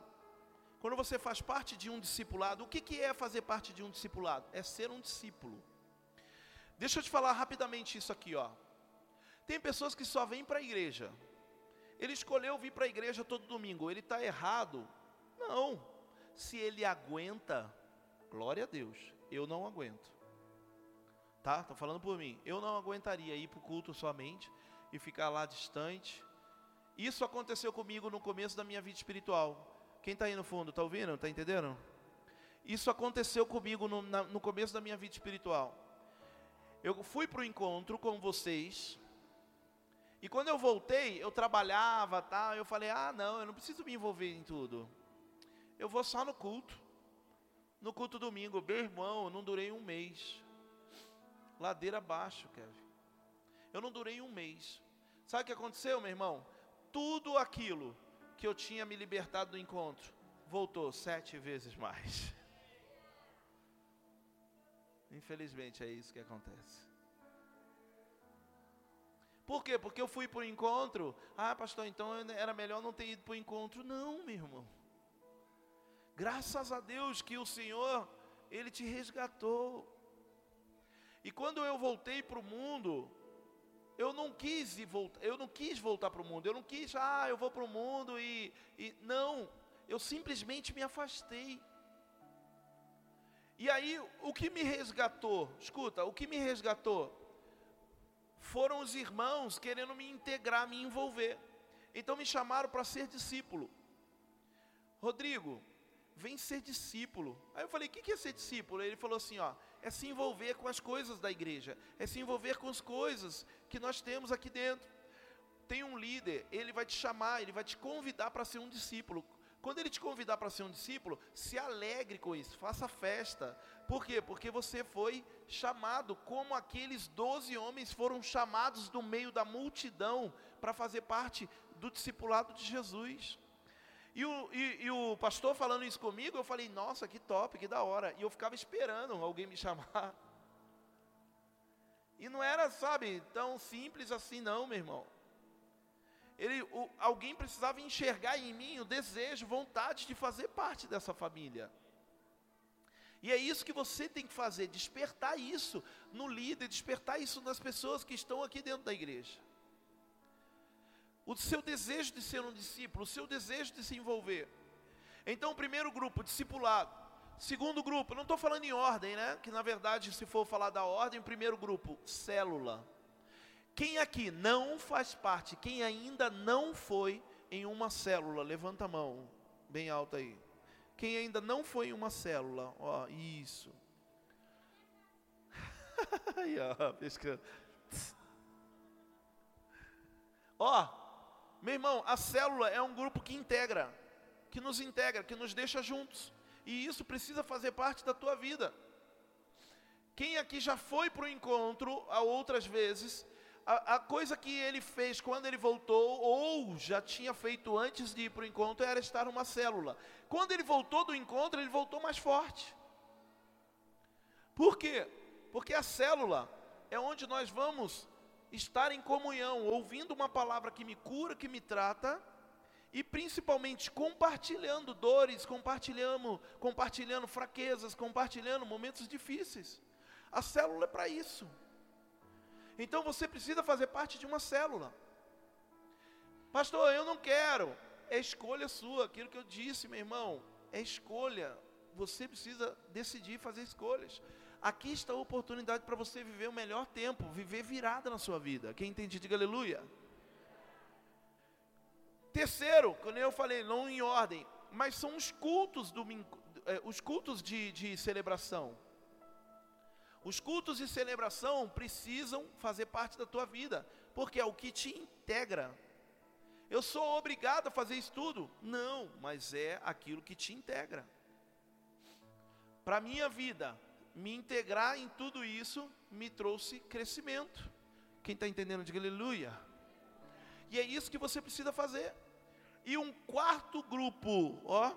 quando você faz parte de um discipulado, o que, que é fazer parte de um discipulado? É ser um discípulo. Deixa eu te falar rapidamente isso aqui, ó. Tem pessoas que só vêm para a igreja. Ele escolheu vir para a igreja todo domingo. Ele está errado? Não. Se ele aguenta, glória a Deus. Eu não aguento. Tá? Estou falando por mim. Eu não aguentaria ir para o culto somente e ficar lá distante. Isso aconteceu comigo no começo da minha vida espiritual. Quem está aí no fundo, está ouvindo? Está entendendo? Isso aconteceu comigo no, na, no começo da minha vida espiritual. Eu fui para o encontro com vocês. E quando eu voltei, eu trabalhava, tá? Eu falei: "Ah, não, eu não preciso me envolver em tudo. Eu vou só no culto. No culto domingo, meu irmão, eu não durei um mês. Ladeira abaixo, Kevin. Eu não durei um mês. Sabe o que aconteceu, meu irmão? Tudo aquilo que eu tinha me libertado do encontro, voltou sete vezes mais. [LAUGHS] Infelizmente é isso que acontece. Por quê? Porque eu fui para o encontro. Ah, pastor, então era melhor não ter ido para o encontro. Não, meu irmão. Graças a Deus que o Senhor, Ele te resgatou. E quando eu voltei para o mundo, eu não quis voltar, eu não quis voltar para o mundo, eu não quis, ah, eu vou para o mundo e, e não, eu simplesmente me afastei. E aí, o que me resgatou, escuta, o que me resgatou foram os irmãos querendo me integrar, me envolver. Então me chamaram para ser discípulo. Rodrigo, vem ser discípulo. Aí eu falei, o que é ser discípulo? Ele falou assim, ó, é se envolver com as coisas da igreja, é se envolver com as coisas que nós temos aqui dentro. Tem um líder, ele vai te chamar, ele vai te convidar para ser um discípulo. Quando ele te convidar para ser um discípulo, se alegre com isso, faça festa. Por quê? Porque você foi chamado, como aqueles doze homens foram chamados do meio da multidão para fazer parte do discipulado de Jesus. E o, e, e o pastor falando isso comigo, eu falei, nossa, que top, que da hora. E eu ficava esperando alguém me [LAUGHS] chamar. E não era, sabe, tão simples assim não, meu irmão. Ele, o, alguém precisava enxergar em mim o desejo, vontade de fazer parte dessa família. E é isso que você tem que fazer, despertar isso no líder, despertar isso nas pessoas que estão aqui dentro da igreja o seu desejo de ser um discípulo, o seu desejo de se envolver. Então, o primeiro grupo, discipulado. Segundo grupo, não estou falando em ordem, né? Que na verdade, se for falar da ordem, primeiro grupo, célula. Quem aqui não faz parte, quem ainda não foi em uma célula, levanta a mão, bem alta aí. Quem ainda não foi em uma célula, ó, isso. [LAUGHS] aí, ó, pescando. Ó, meu irmão, a célula é um grupo que integra, que nos integra, que nos deixa juntos. E isso precisa fazer parte da tua vida. Quem aqui já foi para o encontro a outras vezes, a, a, coisa que ele fez quando ele voltou, ou já tinha feito antes de ir para o encontro, era estar numa célula. Quando ele voltou do encontro, ele voltou mais forte. Por quê? Porque a célula é onde nós vamos estar em comunhão, ouvindo uma palavra que me cura, que me trata, e principalmente compartilhando dores, compartilhando, compartilhando fraquezas, compartilhando momentos difíceis. A célula é para isso. Então você precisa fazer parte de uma célula. Pastor, eu não quero. É escolha sua, aquilo que eu disse, meu irmão, é escolha. Você precisa decidir fazer escolhas. Aqui está a oportunidade para você viver o melhor tempo, viver virada na sua vida. Quem entende, diga aleluia. Terceiro, quando eu falei, não em ordem, mas são os cultos, do, eh, os cultos de, de celebração. Os cultos de celebração precisam fazer parte da tua vida, porque é o que te integra. Eu sou obrigado a fazer isso tudo? Não, mas é aquilo que te integra. Para a minha vida, me integrar em tudo isso me trouxe crescimento. Quem está entendendo, diga aleluia. E é isso que você precisa fazer. E um quarto grupo, ó,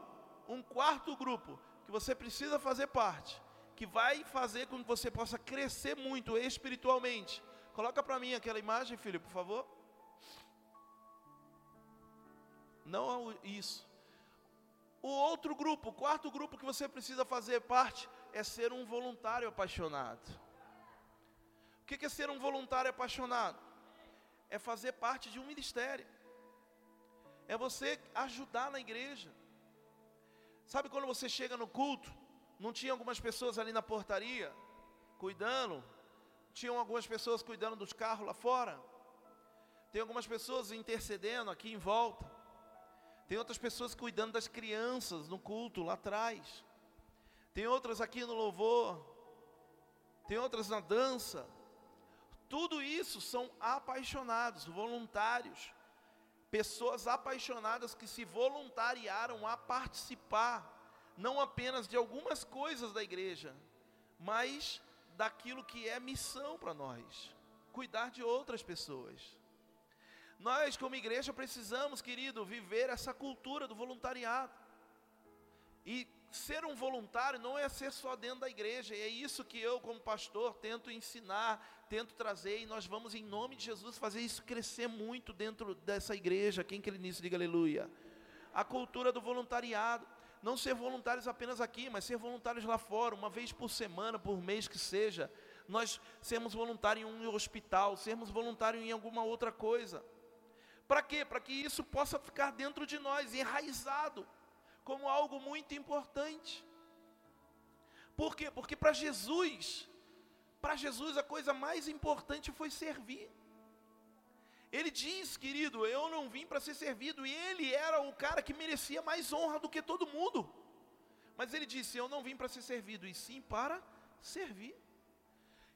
um quarto grupo que você precisa fazer parte, que vai fazer com que você possa crescer muito espiritualmente. Coloca para mim aquela imagem, filho, por favor. Não isso. O outro grupo, o quarto grupo que você precisa fazer parte é ser um voluntário apaixonado. O que é ser um voluntário apaixonado? É fazer parte de um ministério. É você ajudar na igreja. Sabe quando você chega no culto, não tinha algumas pessoas ali na portaria cuidando? Tinham algumas pessoas cuidando dos carros lá fora? Tem algumas pessoas intercedendo aqui em volta. Tem outras pessoas cuidando das crianças no culto lá atrás tem outras aqui no louvor, tem outras na dança. Tudo isso são apaixonados, voluntários, pessoas apaixonadas que se voluntariaram a participar, não apenas de algumas coisas da igreja, mas daquilo que é missão para nós cuidar de outras pessoas. Nós, como igreja, precisamos, querido, viver essa cultura do voluntariado. E ser um voluntário não é ser só dentro da igreja, e é isso que eu, como pastor, tento ensinar, tento trazer, e nós vamos, em nome de Jesus, fazer isso crescer muito dentro dessa igreja. Quem que ele nisso, diga aleluia. A cultura do voluntariado, não ser voluntários apenas aqui, mas ser voluntários lá fora, uma vez por semana, por mês que seja. nós sermos voluntários em um hospital, sermos voluntários em alguma outra coisa. Para quê? Para que isso possa ficar dentro de nós, enraizado, como algo muito importante. Por quê? Porque para Jesus, para Jesus a coisa mais importante foi servir. Ele diz, querido, eu não vim para ser servido, e ele era o cara que merecia mais honra do que todo mundo. Mas ele disse: Eu não vim para ser servido, e sim para servir.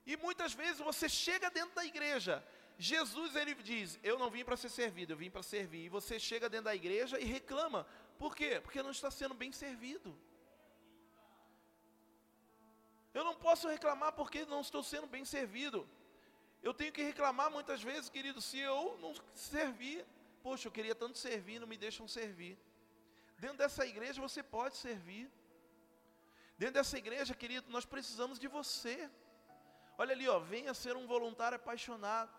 E muitas vezes você chega dentro da igreja, Jesus ele diz: Eu não vim para ser servido, eu vim para servir. E você chega dentro da igreja e reclama. Por quê? Porque não está sendo bem servido. Eu não posso reclamar porque não estou sendo bem servido. Eu tenho que reclamar muitas vezes, querido, se eu não servir. Poxa, eu queria tanto servir, não me deixam servir. Dentro dessa igreja você pode servir. Dentro dessa igreja, querido, nós precisamos de você. Olha ali, ó, venha ser um voluntário apaixonado.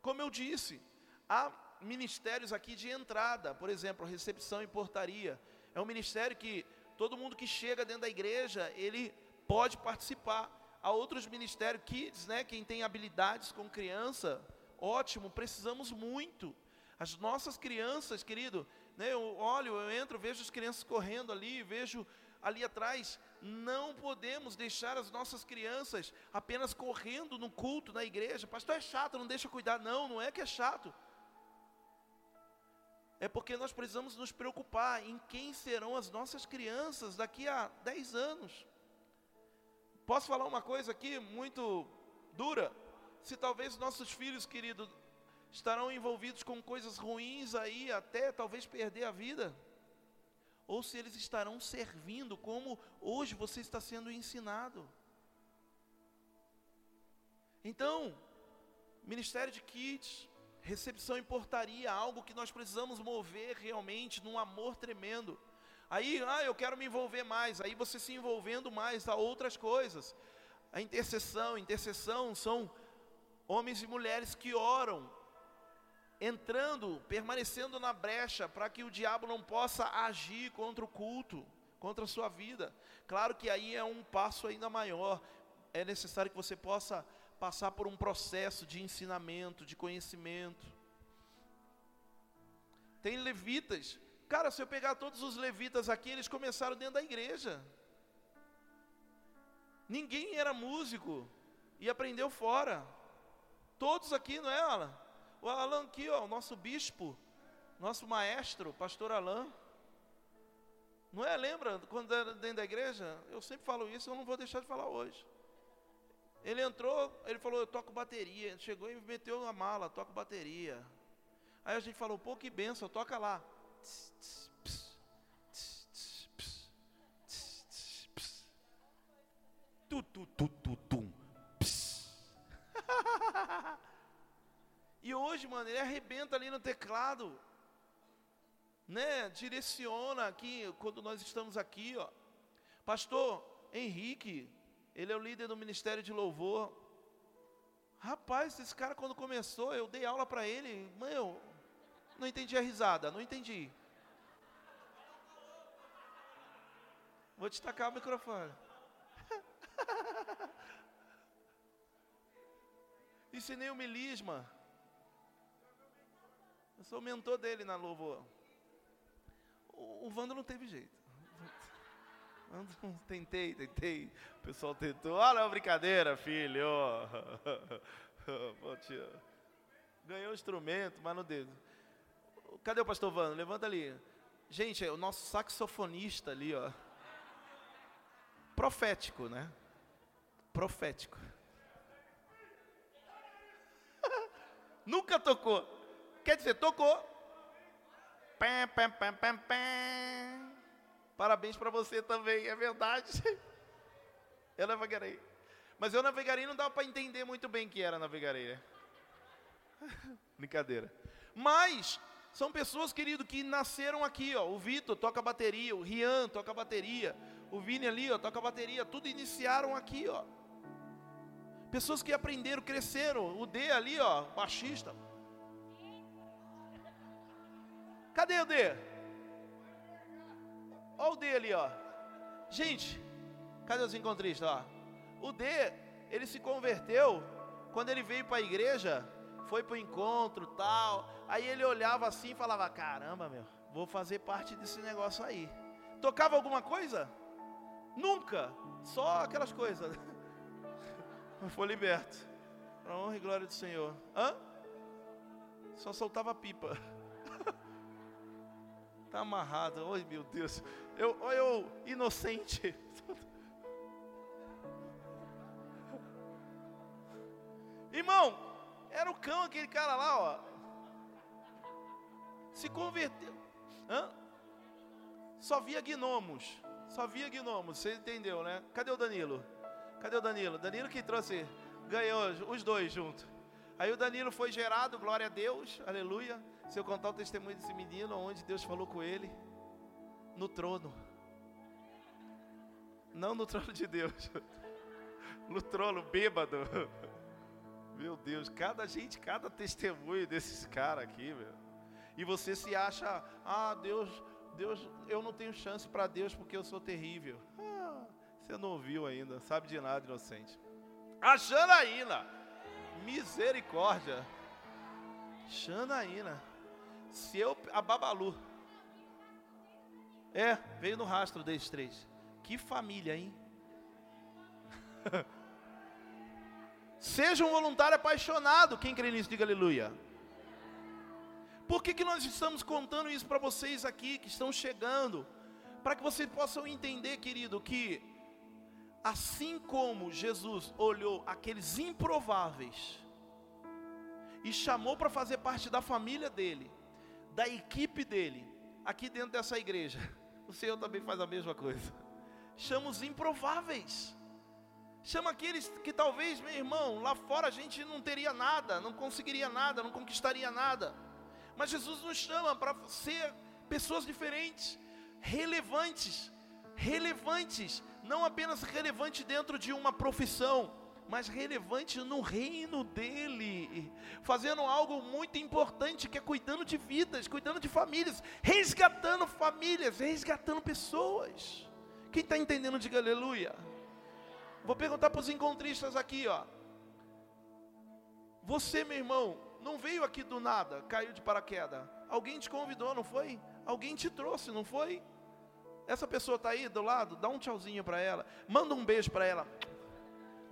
Como eu disse, há ministérios aqui de entrada, por exemplo, recepção e portaria. É um ministério que todo mundo que chega dentro da igreja, ele pode participar. Há outros ministérios, kids, né, quem tem habilidades com criança, ótimo, precisamos muito. As nossas crianças, querido, né, eu olho, eu entro, vejo as crianças correndo ali, vejo ali atrás, não podemos deixar as nossas crianças apenas correndo no culto na igreja. Pastor é chato, não deixa cuidar. Não, não é que é chato. É porque nós precisamos nos preocupar em quem serão as nossas crianças daqui a 10 anos. Posso falar uma coisa aqui muito dura? Se talvez nossos filhos, querido, estarão envolvidos com coisas ruins aí, até talvez perder a vida ou se eles estarão servindo como hoje você está sendo ensinado. Então, ministério de kits, recepção e portaria, algo que nós precisamos mover realmente num amor tremendo. Aí, ah, eu quero me envolver mais. Aí você se envolvendo mais a outras coisas. A intercessão, intercessão são homens e mulheres que oram entrando, permanecendo na brecha, para que o diabo não possa agir contra o culto, contra a sua vida. Claro que aí é um passo ainda maior. É necessário que você possa passar por um processo de ensinamento, de conhecimento. Tem levitas. Cara, se eu pegar todos os levitas aqui, eles começaram dentro da igreja. Ninguém era músico e aprendeu fora. Todos aqui, não é, Alan? O Alan aqui, ó, o nosso bispo, nosso maestro, pastor Alan. Não é? Lembra quando era dentro da igreja? Eu sempre falo isso, eu não vou deixar de falar hoje. Ele entrou, ele falou, eu toco bateria. Chegou e meteu na mala, toco bateria. Aí a gente falou, pô, que benção, toca lá. Tu, tu, tu, tu, tum. [LAUGHS] E hoje, mano, ele arrebenta ali no teclado, né? Direciona aqui, quando nós estamos aqui, ó. Pastor Henrique, ele é o líder do Ministério de Louvor. Rapaz, esse cara quando começou, eu dei aula para ele, meu, não entendi a risada, não entendi. Vou destacar o microfone. Ensinei o melisma. Eu sou o mentor dele na louvor. O, o Wando não teve jeito. [LAUGHS] tentei, tentei. O pessoal tentou. Ah, não, brincadeira, filho. [LAUGHS] Pô, tio. Ganhou o instrumento, mas no dedo. Cadê o pastor Vando? Levanta ali. Gente, é o nosso saxofonista ali, ó. Profético, né? Profético. [LAUGHS] Nunca tocou. Quer dizer, tocou. Pam, pam, pam, pam, pam. Parabéns para você também, é verdade. [LAUGHS] Eu navegarei. Mas eu navegarei não dava para entender muito bem que era navegarei, né? [LAUGHS] Brincadeira. Mas são pessoas, querido, que nasceram aqui, ó. O Vitor toca bateria, o Rian toca bateria, o Vini ali, ó, toca bateria, tudo iniciaram aqui, ó. Pessoas que aprenderam, cresceram. O D ali, ó, baixista. Cadê o D? Olha o D ali, ó. Gente, cadê os encontristas, ó? O D, ele se converteu quando ele veio para a igreja, foi para o encontro tal. Aí ele olhava assim e falava: Caramba, meu, vou fazer parte desse negócio aí. Tocava alguma coisa? Nunca, só aquelas coisas. Mas [LAUGHS] foi liberto. Para honra e glória do Senhor. Hã? Só soltava pipa. Está [LAUGHS] amarrado. Oi, meu Deus. Eu, eu inocente. Irmão, era o cão aquele cara lá, ó. Se converteu. Hã? Só via gnomos. Só via gnomos. Você entendeu, né? Cadê o Danilo? Cadê o Danilo? Danilo que trouxe, ganhou os dois juntos. Aí o Danilo foi gerado, glória a Deus, aleluia. Se eu contar o testemunho desse menino, onde Deus falou com ele, no trono. Não no trono de Deus, [LAUGHS] no trono bêbado. [LAUGHS] Meu Deus, cada gente, cada testemunho desses caras aqui, meu. E você se acha, ah, Deus, Deus, eu não tenho chance para Deus porque eu sou terrível. Ah, você não ouviu ainda, sabe de nada, inocente. A Janaína, misericórdia. Janaína, se eu, a Babalu, é, veio no rastro desses três. Que família, hein? [LAUGHS] Seja um voluntário apaixonado. Quem crê nisso, diga aleluia. Por que, que nós estamos contando isso para vocês aqui que estão chegando? Para que vocês possam entender, querido, que assim como Jesus olhou aqueles improváveis e chamou para fazer parte da família dele, da equipe dele, aqui dentro dessa igreja, [LAUGHS] o Senhor também faz a mesma coisa. Chama os improváveis. Chama aqueles que talvez, meu irmão, lá fora a gente não teria nada, não conseguiria nada, não conquistaria nada. Mas Jesus nos chama para ser pessoas diferentes, relevantes, relevantes, não apenas relevante dentro de uma profissão, mas relevante no reino dele, fazendo algo muito importante que é cuidando de vidas, cuidando de famílias, resgatando famílias, resgatando pessoas. Quem está entendendo, diga aleluia. Vou perguntar para os encontristas aqui, ó. Você, meu irmão, não veio aqui do nada, caiu de paraquedas. Alguém te convidou, não foi? Alguém te trouxe, não foi? Essa pessoa está aí do lado, dá um tchauzinho para ela, manda um beijo para ela.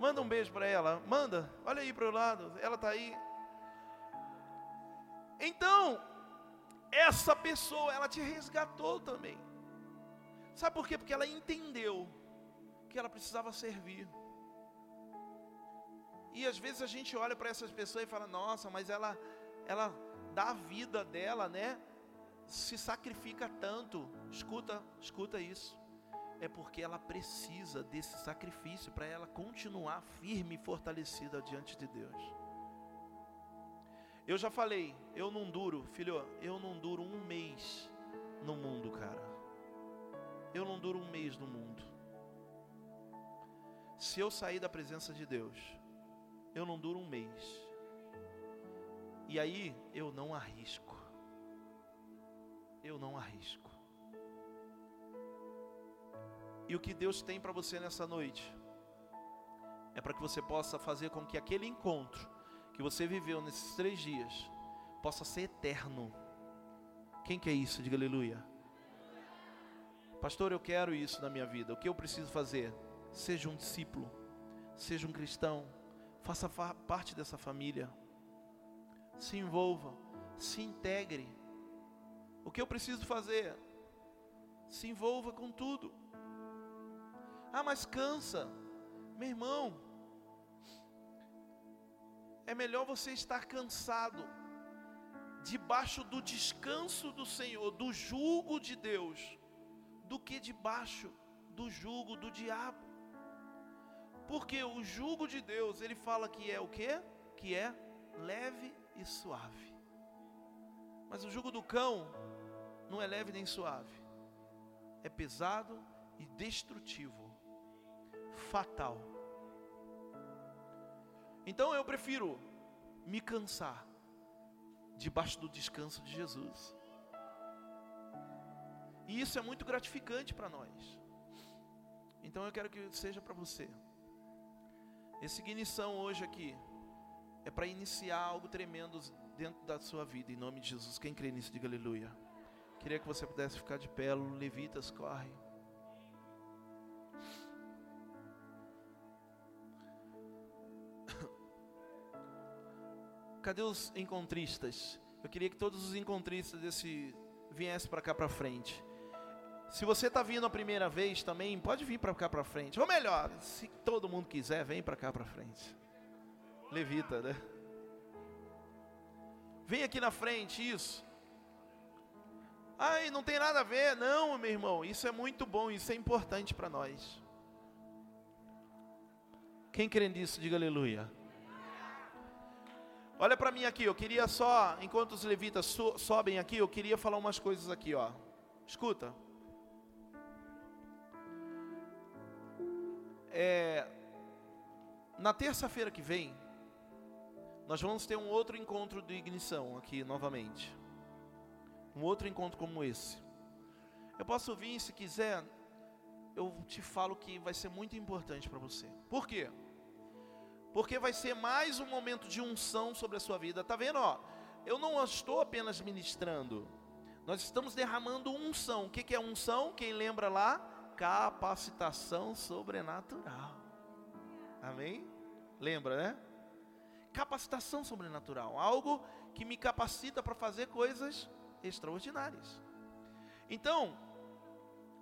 Manda um beijo para ela, manda. Olha aí para o lado, ela está aí. Então, essa pessoa, ela te resgatou também. Sabe por quê? Porque ela entendeu que ela precisava servir. E às vezes a gente olha para essas pessoas e fala: "Nossa, mas ela ela dá a vida dela, né? Se sacrifica tanto". Escuta, escuta isso. É porque ela precisa desse sacrifício para ela continuar firme e fortalecida diante de Deus. Eu já falei, eu não duro, filho, eu não duro um mês no mundo, cara. Eu não duro um mês no mundo. Se eu sair da presença de Deus, eu não duro um mês. E aí eu não arrisco. Eu não arrisco. E o que Deus tem para você nessa noite é para que você possa fazer com que aquele encontro que você viveu nesses três dias possa ser eterno. Quem quer isso? Diga aleluia. Pastor, eu quero isso na minha vida. O que eu preciso fazer? Seja um discípulo, seja um cristão, faça parte dessa família, se envolva, se integre. O que eu preciso fazer? Se envolva com tudo. Ah, mas cansa, meu irmão. É melhor você estar cansado, debaixo do descanso do Senhor, do jugo de Deus, do que debaixo do jugo do diabo. Porque o jugo de Deus, ele fala que é o quê? Que é leve e suave. Mas o jugo do cão não é leve nem suave. É pesado e destrutivo. Fatal. Então eu prefiro me cansar debaixo do descanso de Jesus. E isso é muito gratificante para nós. Então eu quero que seja para você Esse ignição hoje aqui é para iniciar algo tremendo dentro da sua vida, em nome de Jesus. Quem crê nisso, diga aleluia. Queria que você pudesse ficar de pé, levitas, corre. Cadê os encontristas? Eu queria que todos os encontristas desse viessem para cá para frente. Se você está vindo a primeira vez também, pode vir para cá para frente. Ou melhor, se todo mundo quiser, vem para cá para frente. Levita, né? Vem aqui na frente, isso. Ai, não tem nada a ver. Não, meu irmão, isso é muito bom, isso é importante para nós. Quem crê nisso, diga aleluia. Olha para mim aqui, eu queria só, enquanto os levitas so, sobem aqui, eu queria falar umas coisas aqui, ó. Escuta. É, na terça-feira que vem, nós vamos ter um outro encontro de ignição aqui novamente. Um outro encontro como esse. Eu posso vir, se quiser, eu te falo que vai ser muito importante para você. Por quê? Porque vai ser mais um momento de unção sobre a sua vida. Tá vendo, ó? Eu não estou apenas ministrando. Nós estamos derramando unção. O que, que é unção? Quem lembra lá? Capacitação sobrenatural. Amém? Lembra, né? capacitação sobrenatural, algo que me capacita para fazer coisas extraordinárias. Então,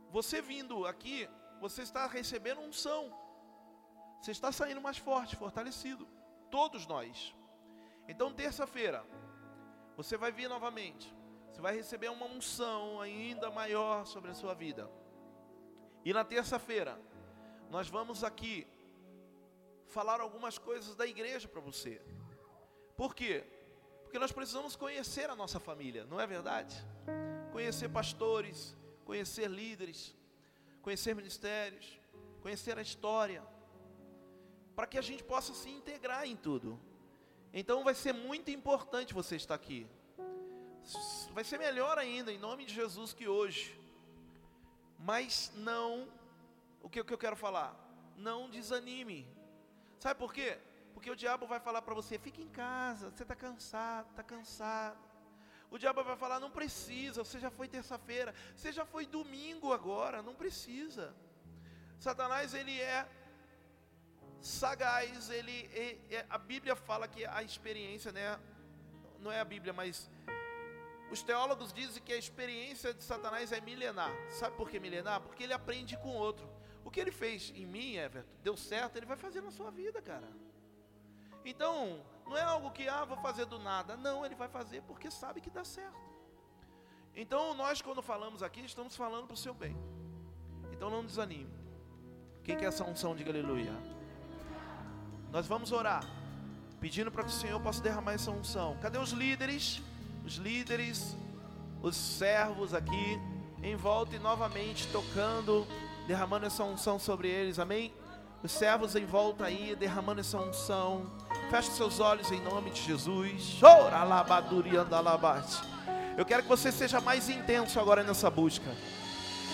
você vindo aqui, você está recebendo unção. Você está saindo mais forte, fortalecido. Todos nós. Então, terça-feira, você vai vir novamente. Você vai receber uma unção ainda maior sobre a sua vida. E na terça-feira, nós vamos aqui falar algumas coisas da igreja para você. Por quê? Porque nós precisamos conhecer a nossa família, não é verdade? Conhecer pastores, conhecer líderes, conhecer ministérios, conhecer a história, para que a gente possa se integrar em tudo. Então vai ser muito importante você estar aqui. Vai ser melhor ainda, em nome de Jesus, que hoje. Mas não, o que, que eu quero falar? Não desanime, Sabe por quê? Porque o diabo vai falar para você: fique em casa, você está cansado, está cansado. O diabo vai falar: não precisa, você já foi terça-feira, você já foi domingo agora, não precisa. Satanás, ele é sagaz, ele, ele, é, a Bíblia fala que a experiência, né, não é a Bíblia, mas os teólogos dizem que a experiência de Satanás é milenar. Sabe por que milenar? Porque ele aprende com outro. O que ele fez em mim, Everton, deu certo, ele vai fazer na sua vida, cara. Então, não é algo que, ah, vou fazer do nada. Não, ele vai fazer porque sabe que dá certo. Então, nós, quando falamos aqui, estamos falando para o seu bem. Então, não desanime. Quem quer essa unção, diga aleluia. Nós vamos orar, pedindo para que o Senhor possa derramar essa unção. Cadê os líderes? Os líderes, os servos aqui, em volta e novamente tocando derramando essa unção sobre eles, amém? Os servos em volta aí, derramando essa unção. Feche seus olhos em nome de Jesus. Eu quero que você seja mais intenso agora nessa busca.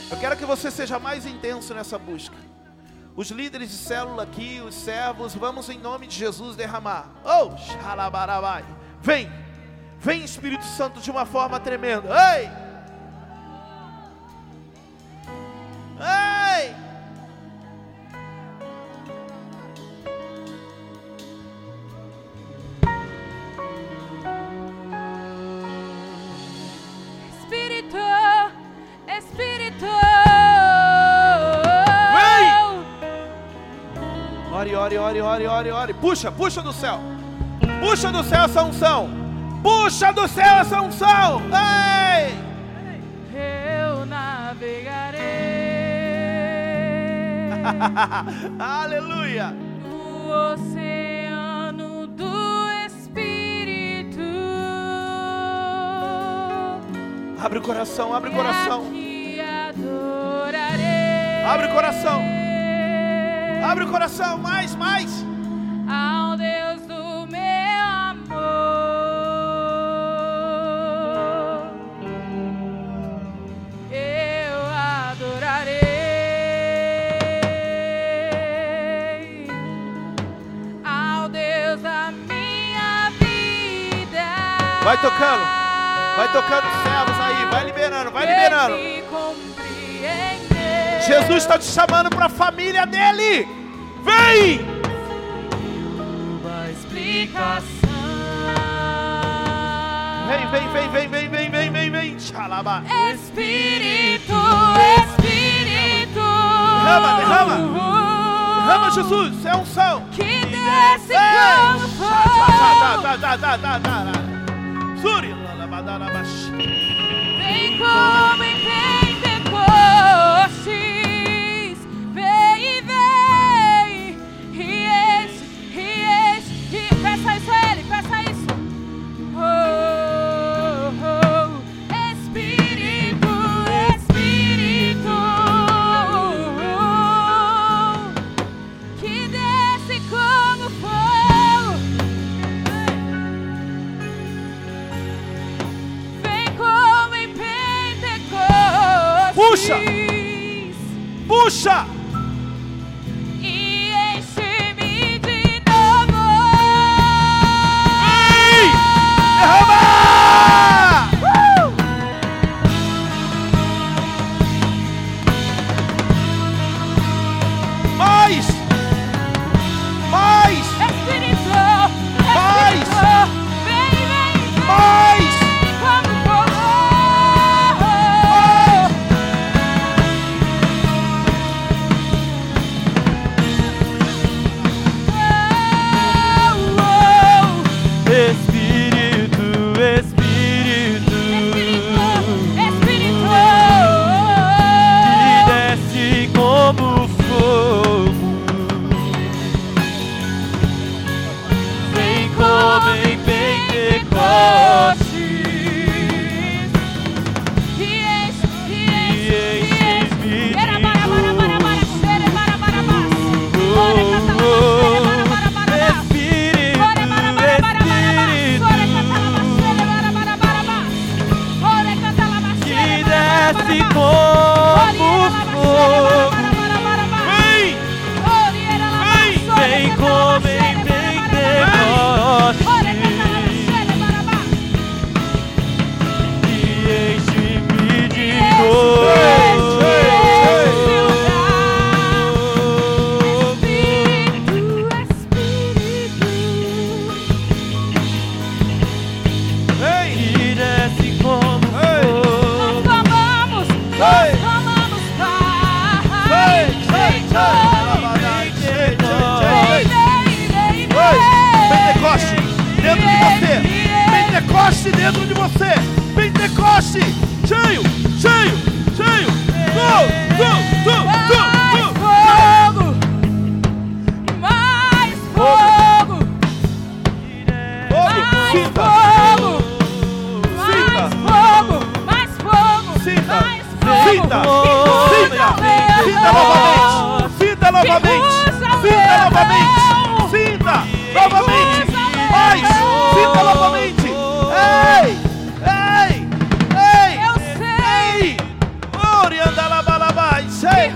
Eu quero que você seja mais intenso nessa busca. Os líderes de célula aqui, os servos, vamos em nome de Jesus derramar. Oh, Vem, vem Espírito Santo de uma forma tremenda. Ei! Ore, ore, ore, ore, ore. Puxa, puxa do céu. Puxa do céu essa unção. Puxa do céu essa unção. Ei! Eu navegarei. [LAUGHS] Aleluia. No oceano do Espírito. Abre o coração, abre o coração. E adorarei. Abre o coração. Abre o coração, mais, mais. Ao Deus do meu amor, eu adorarei. Ao Deus da minha vida. Vai tocando, vai tocando os céus aí, vai liberando, vai liberando. Jesus está te chamando para a família dele. Vem! Vem, vem, vem, vem, vem, vem, vem, vem, vem. Xalabá. Espírito, Espírito. Derrama, derrama. Derrama, Jesus. É um sal. Que desce como fogo.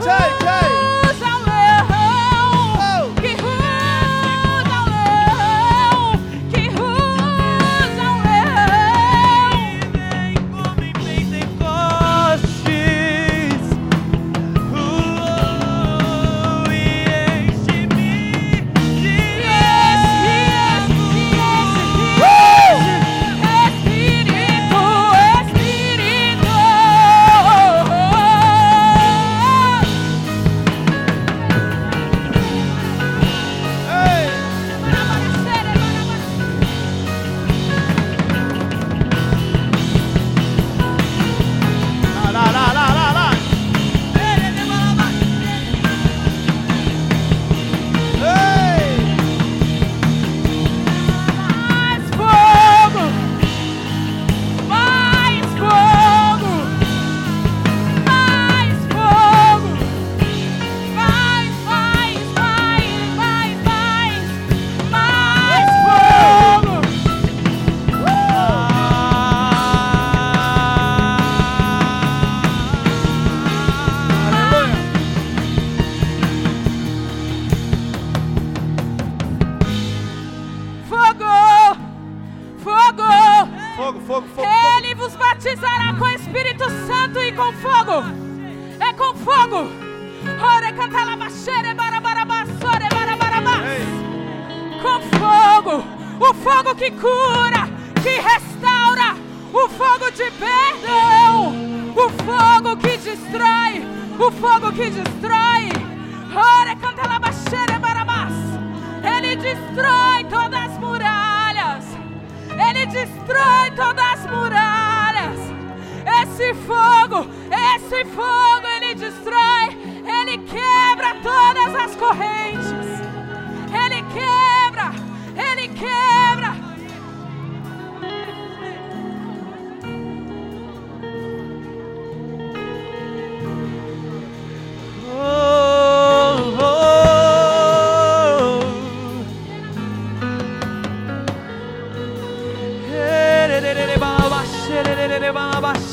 Take.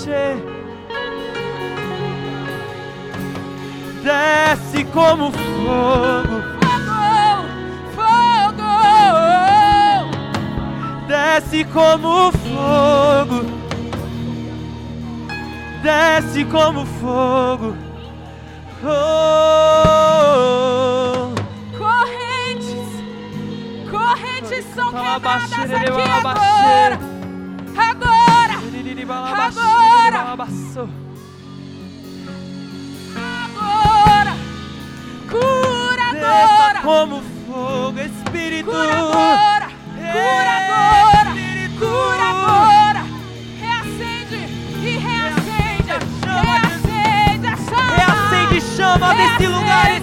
você. Desce como fogo. Fogo, fogo. Desce como fogo. Desce como fogo. Oh. Correntes, correntes são quebradas aqui agora. Agora. Agora. Curadora. agora. como fogo, Espírito. Curadora. Curadora. Cura Curadora. Reacende e reacende. Reacende, reacende, reacende a chama. Reacende chama desse lugar.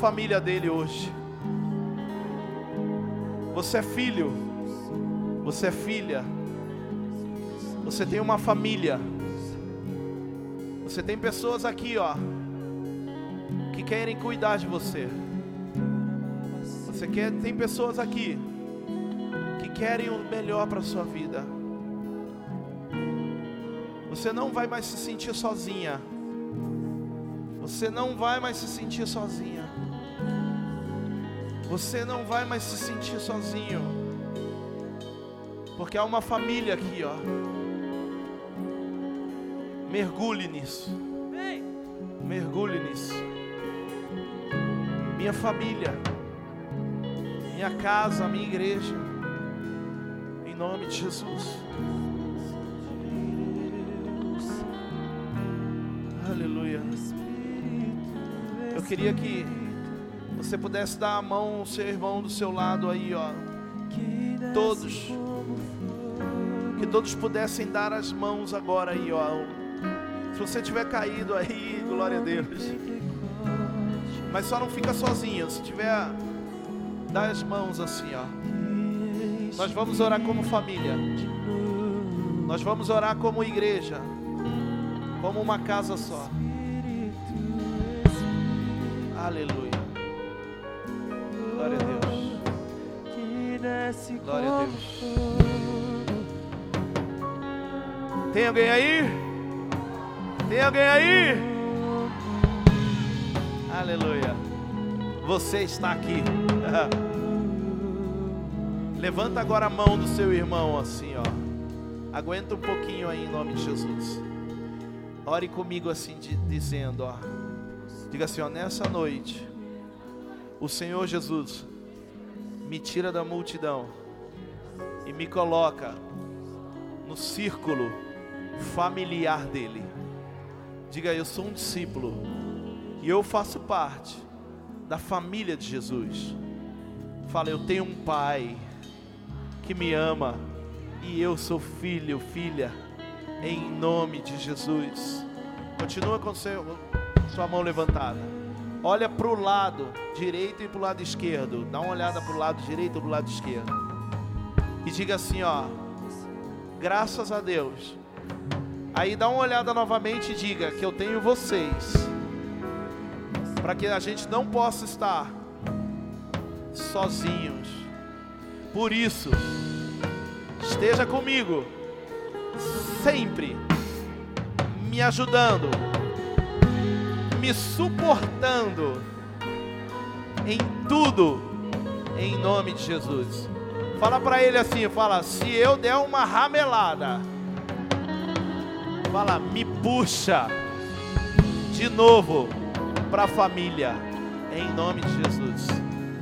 família dele hoje. Você é filho, você é filha, você tem uma família, você tem pessoas aqui, ó, que querem cuidar de você. Você quer, tem pessoas aqui que querem o melhor para sua vida. Você não vai mais se sentir sozinha. Você não vai mais se sentir sozinha. Você não vai mais se sentir sozinho. Porque há uma família aqui, ó. Mergulhe nisso. Mergulhe nisso. Minha família, minha casa, minha igreja. Em nome de Jesus. Aleluia. Eu queria que você pudesse dar a mão ao seu irmão do seu lado aí, ó. Todos. Que todos pudessem dar as mãos agora aí, ó. Se você tiver caído aí, [LAUGHS] glória a Deus. Mas só não fica sozinho. Se tiver, dá as mãos assim, ó. Nós vamos orar como família. Nós vamos orar como igreja. Como uma casa só. Aleluia. Glória a Deus. Glória a Deus. Tem alguém aí? Tem alguém aí? Aleluia. Você está aqui. [LAUGHS] Levanta agora a mão do seu irmão assim, ó. Aguenta um pouquinho aí em nome de Jesus. Ore comigo assim, de, dizendo, ó. Diga assim, ó, nessa noite, o Senhor Jesus me tira da multidão e me coloca no círculo familiar dele. Diga, eu sou um discípulo e eu faço parte da família de Jesus. Fala, eu tenho um pai que me ama e eu sou filho, filha, em nome de Jesus. Continua com seu, sua mão levantada. Olha para o lado direito e para o lado esquerdo. Dá uma olhada para o lado direito e para o lado esquerdo. E diga assim, ó. Graças a Deus. Aí dá uma olhada novamente e diga que eu tenho vocês. Para que a gente não possa estar sozinhos. Por isso, esteja comigo sempre me ajudando, me suportando em tudo, em nome de Jesus. Fala para ele assim, fala, se eu der uma ramelada, fala, me puxa de novo para a família, em nome de Jesus.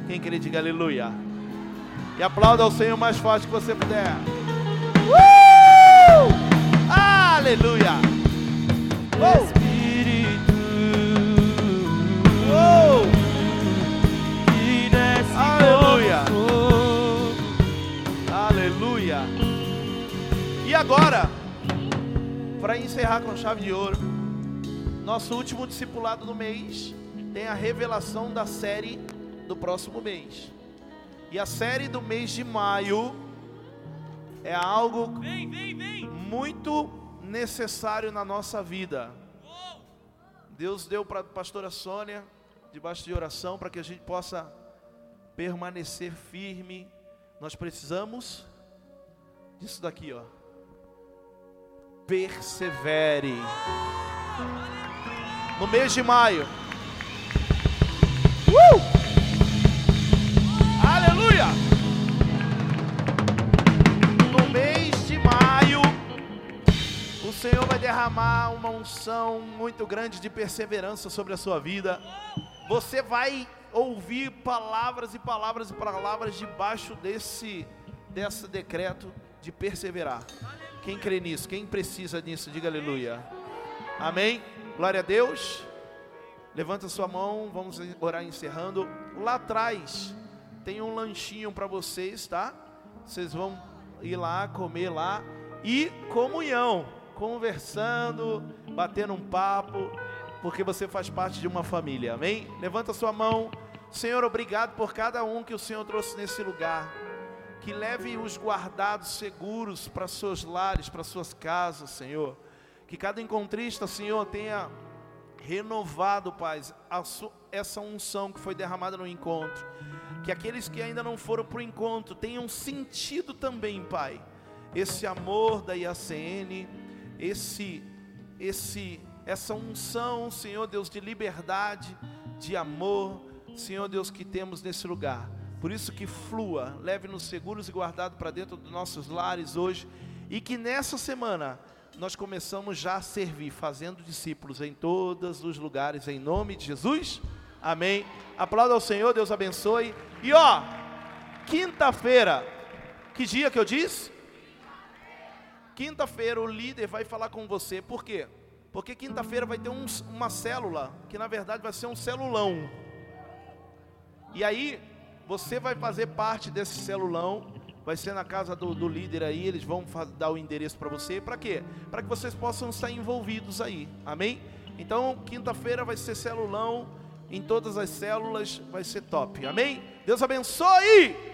Quem quer diga aleluia. E aplauda ao Senhor mais forte que você puder. Uh! Aleluia. Oh! Para encerrar com chave de ouro, nosso último discipulado do mês tem a revelação da série do próximo mês. E a série do mês de maio é algo Vem, vem, vem. muito necessário na nossa vida. Deus deu para a pastora Sônia, debaixo de oração, para que a gente possa permanecer firme. Nós precisamos disso daqui, ó. Persevere. No mês de maio. Uh! Aleluia! No mês de maio, o Senhor vai derramar uma unção muito grande de perseverança sobre a sua vida. Você vai ouvir palavras e palavras e palavras debaixo desse desse decreto de perseverar. Quem crê nisso? Quem precisa disso? Diga aleluia. Amém. Glória a Deus. Levanta sua mão, vamos orar encerrando. Lá atrás tem um lanchinho para vocês, tá? Vocês vão ir lá comer lá e comunhão, conversando, batendo um papo, porque você faz parte de uma família. Amém? Levanta sua mão. Senhor, obrigado por cada um que o Senhor trouxe nesse lugar. Que leve os guardados seguros para seus lares, para suas casas, Senhor. Que cada encontrista, Senhor, tenha renovado, Pai, essa unção que foi derramada no encontro. Que aqueles que ainda não foram para o encontro tenham sentido também, Pai, esse amor da IACN, esse, esse, essa unção, Senhor Deus, de liberdade, de amor, Senhor Deus, que temos nesse lugar. Por isso que flua, leve-nos seguros e guardados para dentro dos nossos lares hoje. E que nessa semana nós começamos já a servir, fazendo discípulos em todos os lugares, em nome de Jesus. Amém. Aplauda ao Senhor, Deus abençoe. E ó, quinta-feira, que dia que eu disse? Quinta-feira o líder vai falar com você. Por quê? Porque quinta-feira vai ter um, uma célula, que na verdade vai ser um celulão. E aí, você vai fazer parte desse celulão. Vai ser na casa do, do líder aí. Eles vão dar o endereço para você. Para quê? Para que vocês possam estar envolvidos aí. Amém? Então, quinta-feira vai ser celulão. Em todas as células vai ser top. Amém? Deus abençoe!